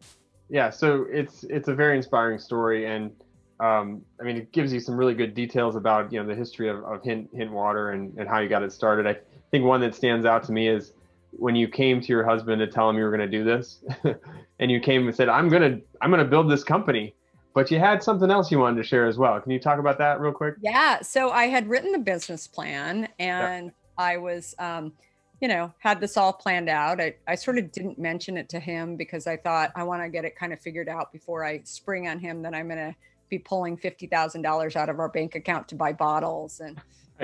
Yeah so it's it's a very inspiring story. And um, i mean it gives you some really good details about you know the history of, of hint hint water and, and how you got it started. I think one that stands out to me is when you came to your husband to tell him you were going to do this and you came and said i'm going to i'm going to build this company but you had something else you wanted to share as well. Can you talk about that real quick? Yeah. So I had written the business plan and I was, um, you know, had this all planned out. I, I sort of didn't mention it to him because I thought I want to get it kind of figured out before I spring on him that I'm going to be pulling $50,000 out of our bank account to buy bottles and,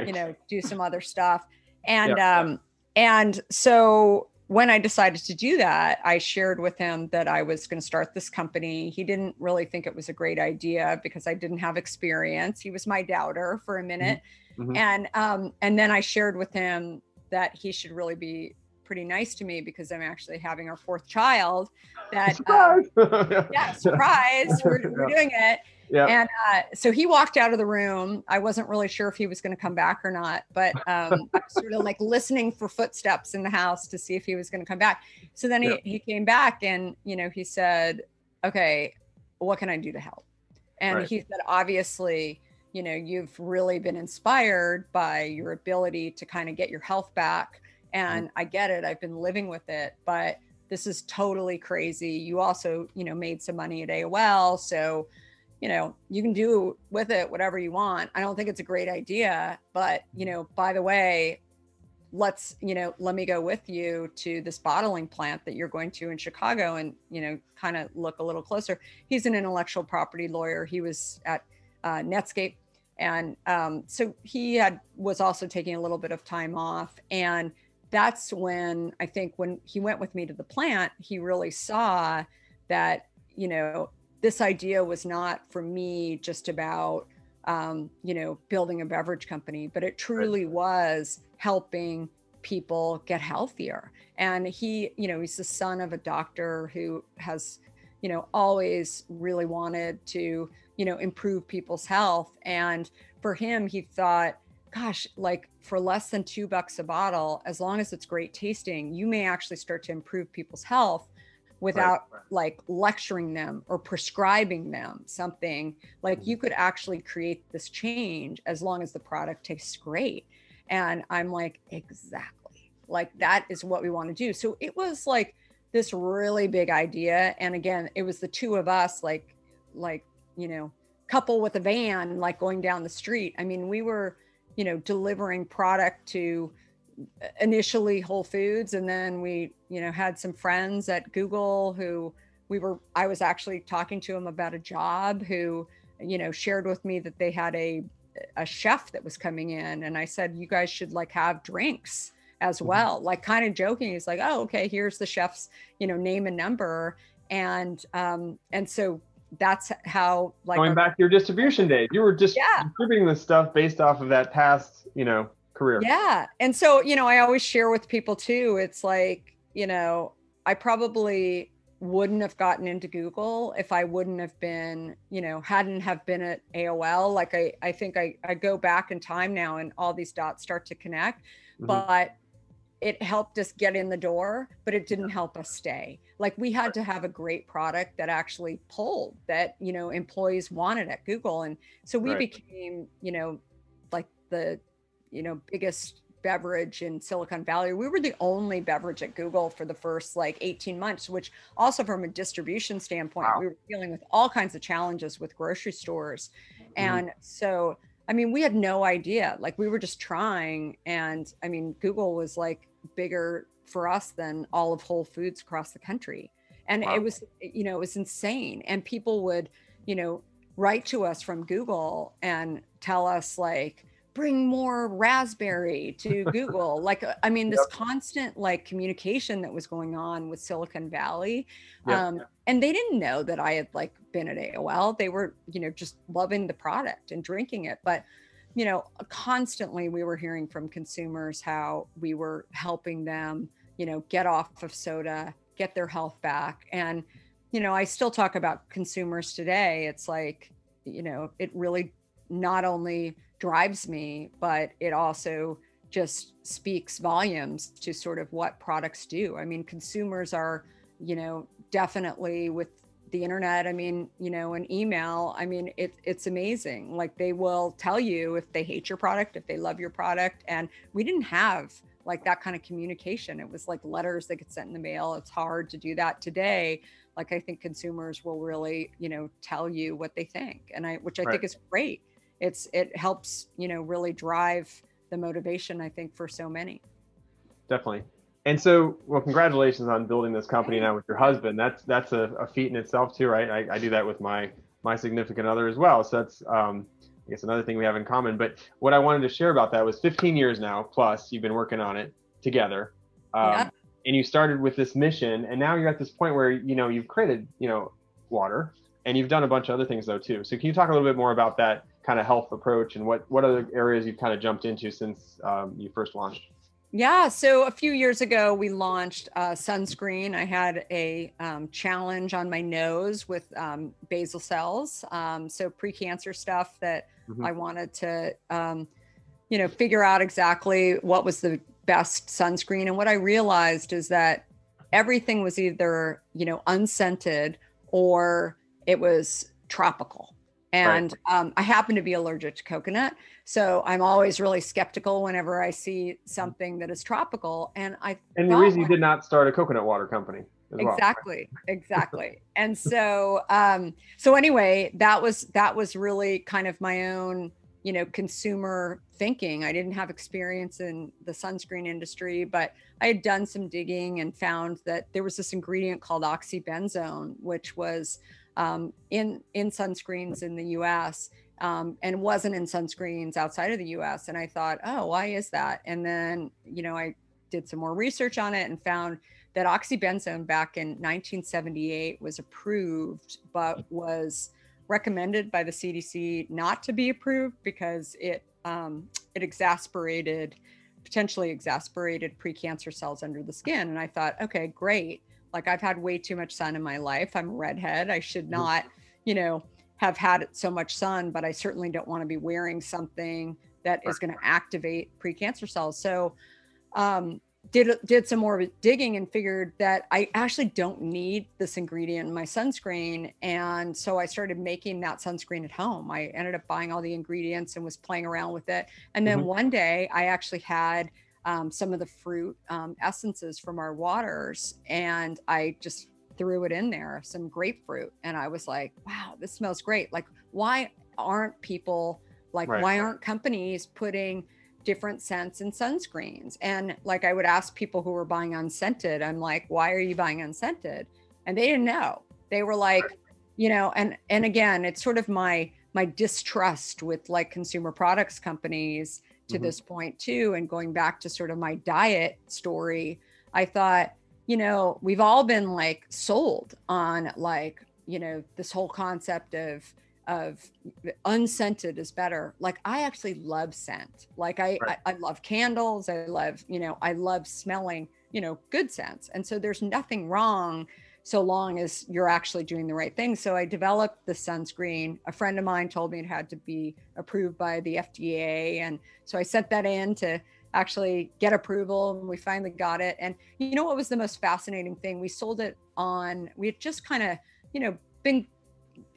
you know, do some other stuff. And, Yeah. um, and so when I decided to do that, I shared with him that I was going to start this company. He didn't really think it was a great idea because I didn't have experience. He was my doubter for a minute. Mhm. And um and then I shared with him that he should really be pretty nice to me because I'm actually having our fourth child that um, surprise yeah, surprise, we're, we're Yeah. doing it. yeah And uh, so he walked out of the room. I wasn't really sure if he was going to come back or not, but um, I was sort of like listening for footsteps in the house to see if he was going to come back. So then he, he came back and, you know, he said, okay, what can I do to help? And Right. he said, obviously, you know, you've really been inspired by your ability to kind of get your health back. And I get it. I've been living with it, but this is totally crazy. You also, you know, made some money at AOL. So, you know, you can do with it whatever you want. I don't think it's a great idea, but, you know, by the way, let's, you know, let me go with you to this bottling plant that you're going to in Chicago and, you know, kind of look a little closer. He's an intellectual property lawyer. He was at uh, Netscape. And um, so he had was also taking a little bit of time off. And that's when I think when he went with me to the plant, he really saw that, you know, this idea was not for me just about um, you know building a beverage company, but it truly was helping people get healthier. And he, you know, he's the son of a doctor who has, you know, always really wanted to, you know, improve people's health. And for him, he thought, gosh, like for less than two bucks a bottle, as long as it's great tasting, you may actually start to improve people's health without right, like lecturing them or prescribing them something. Like mm-hmm. you could actually create this change as long as the product tastes great. And i'm like exactly. Like mm-hmm. that is what we want to do. So it was like this really big idea. And again it was the two of us like like you know couple with a van like going down the street i mean we were you know delivering product to initially Whole Foods, and then we, you know, had some friends at Google who we were. I was actually talking to them about a job who, you know, shared with me that they had a a chef that was coming in, and I said, you guys should like have drinks as mm-hmm. well, mm-hmm. like kind of joking. He's like, oh, okay, here's the chef's, you know, name and number, and um, and so that's how like going back to your distribution days you were just yeah. distributing the stuff based off of that past you know career. Yeah. And so, you know, I always share with people too. It's like, you know, I probably wouldn't have gotten into Google if I wouldn't have been, you know, hadn't have been at AOL. Like I, I think I, I go back in time now and all these dots start to connect, mm-hmm. but it helped us get in the door, but it didn't help us stay. Like we had to have a great product that actually pulled that, you know, employees wanted at Google. And so we right. became, you know, like the you know, biggest beverage in Silicon Valley. We were the only beverage at Google for the first like 18 months, which also from a distribution standpoint, wow. we were dealing with all kinds of challenges with grocery stores. Mm-hmm. And so, I mean, we had no idea. Like we were just trying. And I mean, Google was like bigger for us than all of Whole Foods across the country. And wow. it was, you know, it was insane. And people would, you know, write to us from Google and tell us like, bring more raspberry to google like i mean this yep. constant like communication that was going on with silicon valley yep. um, and they didn't know that i had like been at aol they were you know just loving the product and drinking it but you know constantly we were hearing from consumers how we were helping them you know get off of soda get their health back and you know i still talk about consumers today it's like you know it really not only drives me, but it also just speaks volumes to sort of what products do. I mean, consumers are, you know, definitely with the internet. I mean, you know, an email. I mean, it, it's amazing. Like they will tell you if they hate your product, if they love your product. And we didn't have like that kind of communication. It was like letters that get sent in the mail. It's hard to do that today. Like I think consumers will really, you know, tell you what they think, and I, which I right. think is great it's it helps you know really drive the motivation i think for so many definitely and so well congratulations on building this company now with your husband. That's that's a, a feat in itself too right? I, I, do that with my my significant other as well. So that's um i guess another thing we have in common. But what i wanted to share about that was 15 years now plus you've been working on it together. Um, yep. and you started with this mission and now you're at this point where you know you've created you know water and you've done a bunch of other things though too. So can you talk a little bit more about that kind of health approach and what what other areas you've kind of jumped into since um, you first launched yeah so a few years ago we launched uh, sunscreen. I had a um, challenge on my nose with um, basal cells um, so precancer stuff that mm-hmm. i wanted to um, you know figure out exactly what was the best sunscreen. And what i realized is that everything was either you know unscented or it was tropical and right. um, I happen to be allergic to coconut. So I'm always really skeptical whenever I see something that is tropical. And I and the reason you did not start a coconut water company. Exactly, well. exactly. and so um, so anyway, that was that was really kind of my own, you know, consumer thinking. I didn't have experience in the sunscreen industry, but I had done some digging and found that there was this ingredient called oxybenzone, which was um, in in sunscreens in the U.S. Um, and wasn't in sunscreens outside of the U.S. And I thought, oh, why is that? And then you know I did some more research on it and found that oxybenzone back in 1978 was approved, but was recommended by the CDC not to be approved because it um, it exasperated, potentially exasperated precancer cells under the skin. And I thought, okay, great. Like I've had way too much sun in my life. I'm a redhead. I should Mm-hmm. not, you know, have had so much sun, but I certainly don't want to be wearing something that is going to activate precancer cells. So, um, did did some more digging and figured that I actually don't need this ingredient in my sunscreen, and so I started making that sunscreen at home. I ended up buying all the ingredients and was playing around with it. And then Mhm. one day, I actually had um, some of the fruit um, essences from our waters, and I just threw it in there, some grapefruit, and I was like, "Wow, this smells great!" Like, why aren't people like, Right. why aren't companies putting different scents and sunscreens. And like I would ask people who were buying unscented, I'm like, why are you buying unscented? And they didn't know. They were like, you know, and and again, it's sort of my my distrust with like consumer products companies to Mhm. this point too. And going back to sort of my diet story, I thought, you know, we've all been like sold on like, you know, this whole concept of of unscented is better. Like I actually love scent. Like I, Right. I I love candles. I love, you know, I love smelling, you know, good scents. And so there's nothing wrong so long as you're actually doing the right thing. So I developed the sunscreen. A friend of mine told me it had to be approved by the FDA. And so I sent that in to actually get approval and we finally got it. And you know what was the most fascinating thing? We sold it on, we had just kind of, you know, been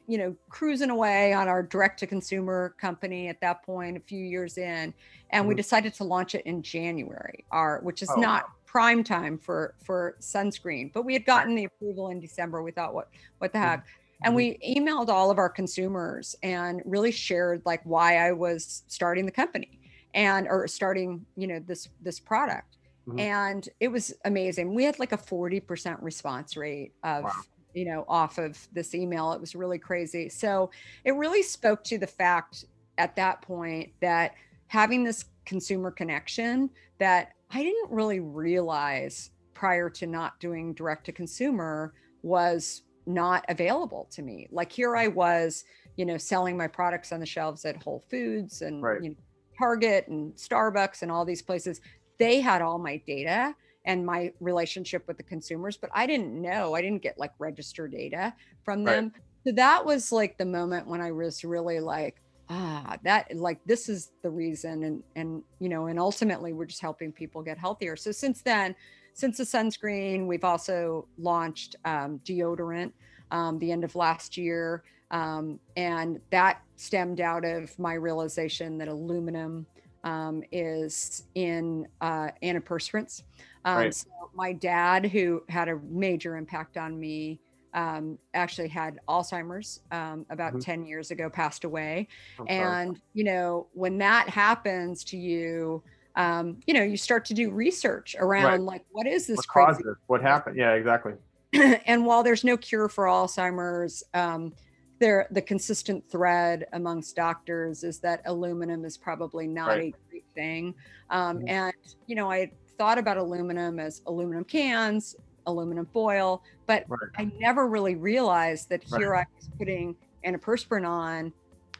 you know cruising away on our direct to consumer company at that point a few years in and we Mhm. decided to launch it in january our which is Oh, not prime time for for sunscreen but we had gotten the approval in december we thought what what the heck and Mhm. we emailed all of our consumers and really shared like why i was starting the company and or starting you know this this product Mhm. and it was amazing we had like a 40% response rate of Wow. you know off of this email it was really crazy so it really spoke to the fact at that point that having this consumer connection that i didn't really realize prior to not doing direct to consumer was not available to me like here i was you know selling my products on the shelves at whole foods and Right. you know, target and starbucks and all these places they had all my data and my relationship with the consumers but i didn't know i didn't get like register data from Right. them so that was like the moment when i was really like ah that like this is the reason and and you know and ultimately we're just helping people get healthier. So since then since the sunscreen we've also launched um, deodorant um, the end of last year. Um, and that stemmed out of my realization that aluminum um, is in uh, antiperspirants. Um, Right. so my dad, who had a major impact on me, um, actually had Alzheimer's um, about Mhm. 10 years ago, passed away. I'm sorry. And, you know, when that happens to you, um, you know, you start to do research around like, what is this what crazy? What happened? Yeah, exactly. and while there's no cure for Alzheimer's, um, there the consistent thread amongst doctors is that aluminum is probably not Right. a great thing. Um, Mhm. And you know, I thought about aluminum as aluminum cans, aluminum foil, but Right. I never really realized that Right. here I was putting antiperspirant on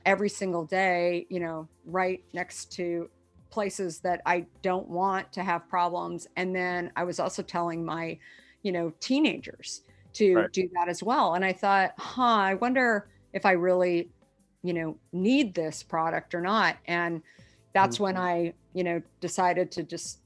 every single day. You know, right next to places that I don't want to have problems. And then I was also telling my, you know, teenagers to Right. do that as well. And I thought, huh, I wonder if I really, you know, need this product or not. And that's when mm-hmm. I, you know, decided to just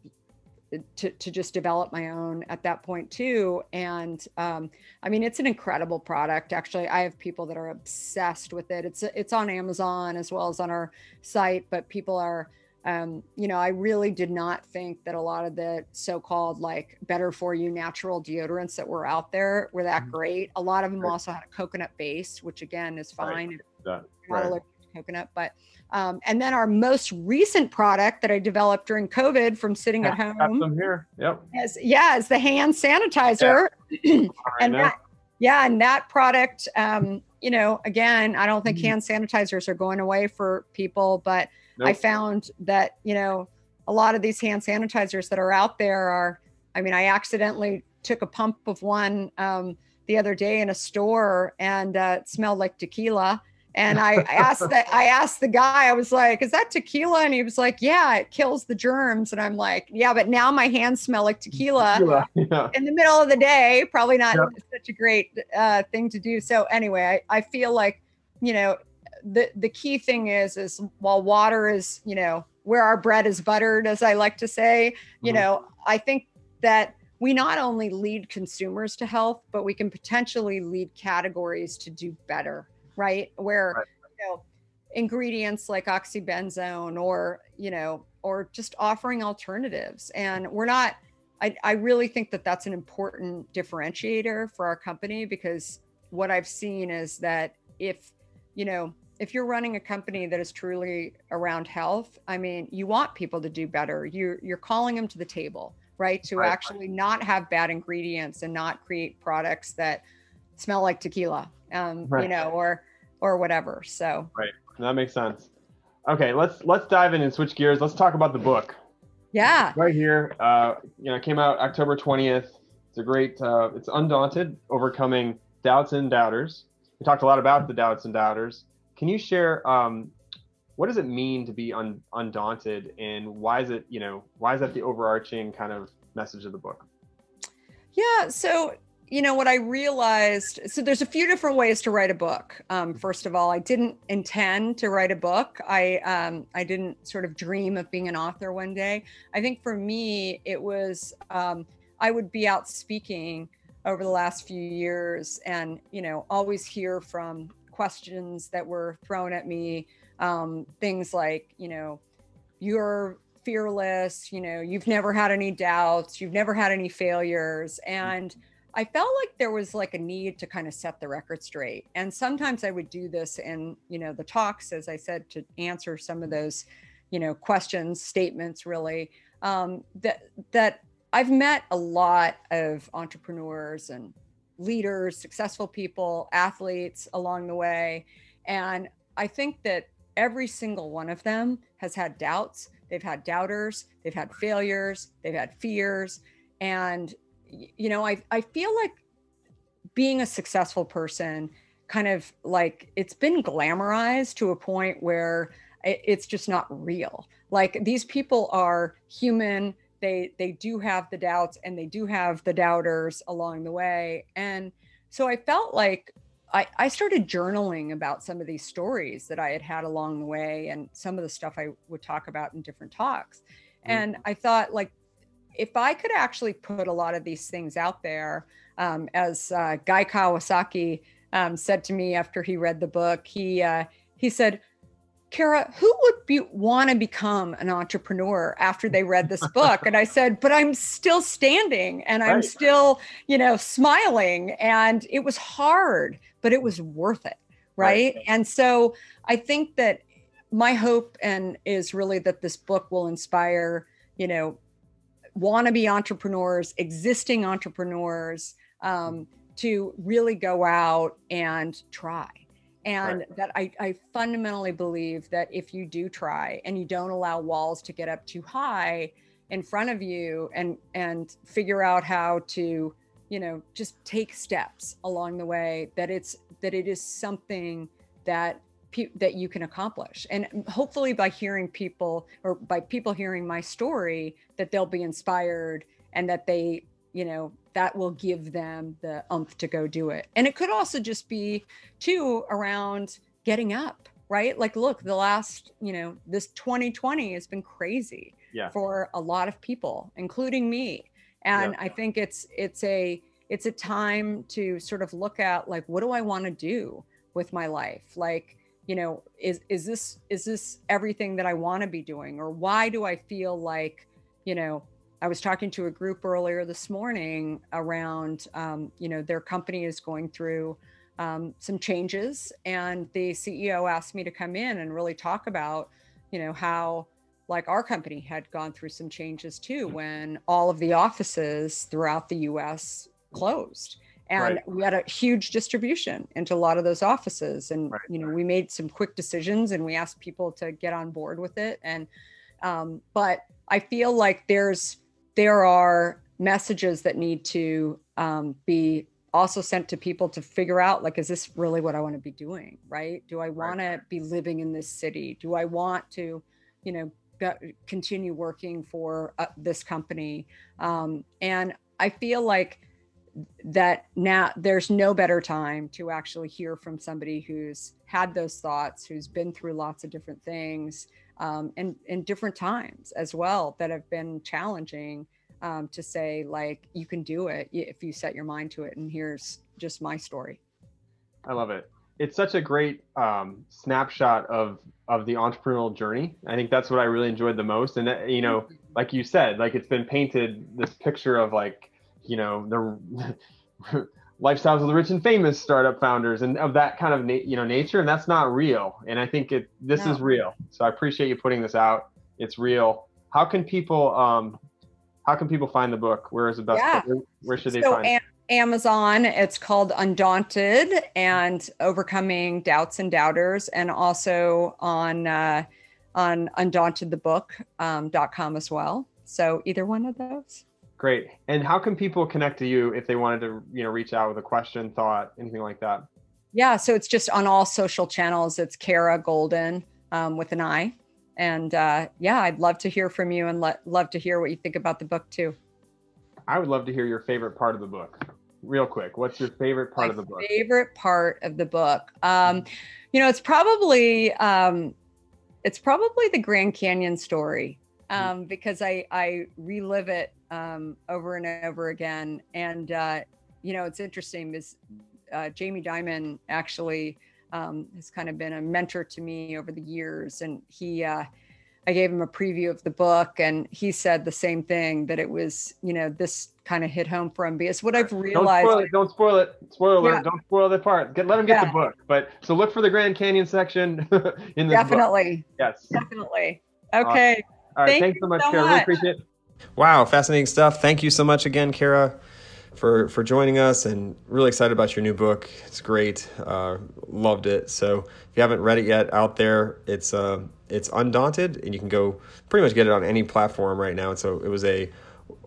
to, to just develop my own at that point too and um, i mean it's an incredible product actually i have people that are obsessed with it it's it's on amazon as well as on our site but people are um, you know i really did not think that a lot of the so-called like better for you natural deodorants that were out there were that Mhm. great a lot of them Right. also had a coconut base which again is Right. fine if Yeah, you're not right. allergic to coconut but um, and then our most recent product that i developed during covid from sitting at home. Got some here. Yep. as yeah, as the hand sanitizer. Right and now. that, yeah, and that product, um, you know, again, I don't think Mhm. hand sanitizers are going away for people, but I found that, you know, a lot of these hand sanitizers that are out there are, I mean, I accidentally took a pump of one um, the other day in a store and uh, it smelled like tequila. And I asked that I asked the guy, I was like, is that tequila? And he was like, yeah, it kills the germs. And I'm like, yeah, but now my hands smell like tequila, tequila. Yeah. in the middle of the day. Probably not yep. such a great uh, thing to do. So anyway, I, I feel like, you know, the, the key thing is, is while water is, you know, where our bread is buttered, as I like to say, you mm-hmm. know, I think that we not only lead consumers to health, but we can potentially lead categories to do better, right? Where right. you know ingredients like oxybenzone or you know or just offering alternatives and we're not I, I really think that that's an important differentiator for our company because what i've seen is that if you know if you're running a company that is truly around health i mean you want people to do better you're you're calling them to the table right? To right. actually not have bad ingredients and not create products that smell like tequila, um, right. you know, or or whatever. So right, that makes sense. Okay, let's let's dive in and switch gears. Let's talk about the book. Yeah, right here. Uh, you know, it came out October twentieth. It's a great. Uh, it's undaunted, overcoming doubts and doubters. We talked a lot about the doubts and doubters. Can you share um, what does it mean to be un, undaunted and why is it you know why is that the overarching kind of message of the book yeah so you know what i realized so there's a few different ways to write a book. Um, first of all i didn't intend to write a book. I um, i didn't sort of dream of being an author one day. I think for me it was um, i would be out speaking over the last few years and you know always hear from questions that were thrown at me um, things like you know you're fearless you know you've never had any doubts you've never had any failures and i felt like there was like a need to kind of set the record straight and sometimes i would do this in you know the talks as i said to answer some of those you know questions statements really um, that that i've met a lot of entrepreneurs and leaders successful people athletes along the way and i think that every single one of them has had doubts. They've had doubters they've had failures they've had fears and you know i i feel like being a successful person kind of like it's been glamorized to a point where it's just not real like these people are human they they do have the doubts and they do have the doubters along the way and so i felt like I, I started journaling about some of these stories that I had had along the way and some of the stuff I would talk about in different talks. Mm-hmm. And I thought, like, if I could actually put a lot of these things out there, um, as uh, Guy Kawasaki um, said to me after he read the book, he uh, he said, Kara, who would be, want to become an entrepreneur after they read this book? and I said, but I'm still standing and I'm right. still, you know, smiling. And it was hard, but it was worth it. Right? right. And so I think that my hope and is really that this book will inspire, you know, wannabe entrepreneurs, existing entrepreneurs, um, to really go out and try and right. that I, I fundamentally believe that if you do try and you don't allow walls to get up too high in front of you and and figure out how to you know just take steps along the way that it's that it is something that pe- that you can accomplish and hopefully by hearing people or by people hearing my story that they'll be inspired and that they you know that will give them the umph to go do it. And it could also just be too around getting up, right? Like, look, the last, you know, this 2020 has been crazy yeah. for a lot of people, including me. And yeah. I think it's it's a it's a time to sort of look at like what do I want to do with my life? Like, you know, is is this is this everything that I want to be doing? Or why do I feel like, you know, I was talking to a group earlier this morning around, um, you know, their company is going through um, some changes, and the CEO asked me to come in and really talk about, you know, how like our company had gone through some changes too when all of the offices throughout the U.S. closed. And right. we had a huge distribution into a lot of those offices. And, right. you know, we made some quick decisions and we asked people to get on board with it. And, um, but I feel like there's, there are messages that need to um, be also sent to people to figure out like is this really what i want to be doing right do i want to be living in this city do i want to you know continue working for uh, this company um, and i feel like that now there's no better time to actually hear from somebody who's had those thoughts who's been through lots of different things um, and in different times as well that have been challenging um, to say like you can do it if you set your mind to it and here's just my story. I love it. It's such a great um, snapshot of of the entrepreneurial journey. I think that's what i really enjoyed the most and that, you know like you said like it's been painted this picture of like you know the lifestyles of the rich and famous startup founders and of that kind of na- you know nature and that's not real. And i think it this no. is real. So i appreciate you putting this out. It's real. How can people um how can people find the book? Where is the best yeah. where, where, should they so find it? Amazon it's called undaunted and overcoming doubts and doubters and also on uh on undauntedthebook.com um, as well. So either one of those Great. And how can people connect to you if they wanted to, you know, reach out with a question, thought, anything like that? Yeah, so it's just on all social channels. It's Kara Goldin um, with an I, and uh, yeah, I'd love to hear from you and let, love to hear what you think about the book too. I would love to hear your favorite part of the book. Real quick, what's your favorite part My of the book? Favorite part of the book, um, you know, it's probably um, it's probably the Grand Canyon story mm-hmm. um, because I I relive it um, over and over again. And uh, you know, it's interesting is uh, Jamie Dimon actually um, has kind of been a mentor to me over the years, and he. Uh, I gave him a preview of the book, and he said the same thing that it was, you know, this kind of hit home for him because what I've realized. Don't spoil it. Don't spoil it. Spoiler. Yeah. Don't spoil the part. Get, let him get yeah. the book. But so look for the Grand Canyon section in the Definitely. Book. Yes. Definitely. Okay. All right. Thank Thanks so much, so. Much. Really appreciate it. Wow, fascinating stuff. Thank you so much again, Kara, for for joining us, and really excited about your new book. It's great. Uh, loved it. So if you haven't read it yet, out there, it's uh, it's Undaunted, and you can go pretty much get it on any platform right now. And So it was a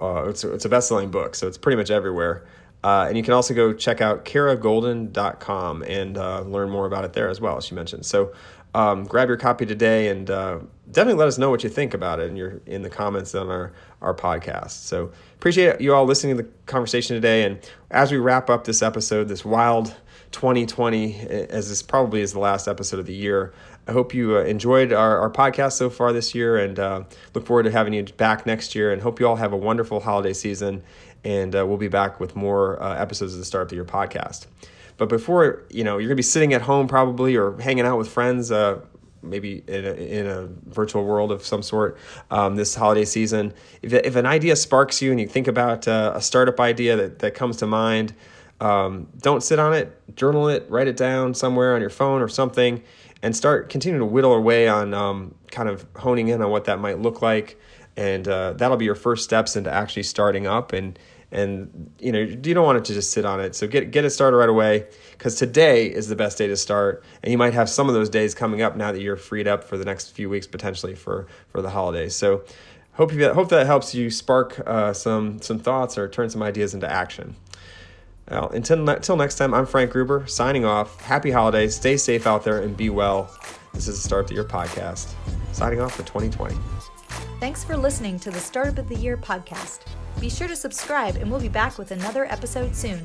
uh, it's a, it's a best selling book, so it's pretty much everywhere. Uh, and you can also go check out karagoldin.com and uh, learn more about it there as well, as you mentioned. So um, grab your copy today and uh, definitely let us know what you think about it in your in the comments on our our podcast. So appreciate you all listening to the conversation today. And as we wrap up this episode, this wild 2020, as this probably is the last episode of the year, I hope you uh, enjoyed our, our podcast so far this year and uh, look forward to having you back next year. And hope you all have a wonderful holiday season. And uh, we'll be back with more uh, episodes of the Startup of the Year podcast. But before, you know, you're gonna be sitting at home probably or hanging out with friends, uh, maybe in a, in a virtual world of some sort um, this holiday season. If, if an idea sparks you and you think about uh, a startup idea that, that comes to mind, um, don't sit on it, journal it, write it down somewhere on your phone or something, and start continue to whittle away on um, kind of honing in on what that might look like. And uh, that'll be your first steps into actually starting up and and you know you don't want it to just sit on it so get get it started right away because today is the best day to start and you might have some of those days coming up now that you're freed up for the next few weeks potentially for for the holidays so hope you hope that helps you spark uh, some some thoughts or turn some ideas into action well, until, until next time, I'm Frank Gruber signing off. Happy holidays. Stay safe out there and be well. This is the Startup of the Year podcast. Signing off for 2020. Thanks for listening to the Startup of the Year podcast. Be sure to subscribe, and we'll be back with another episode soon.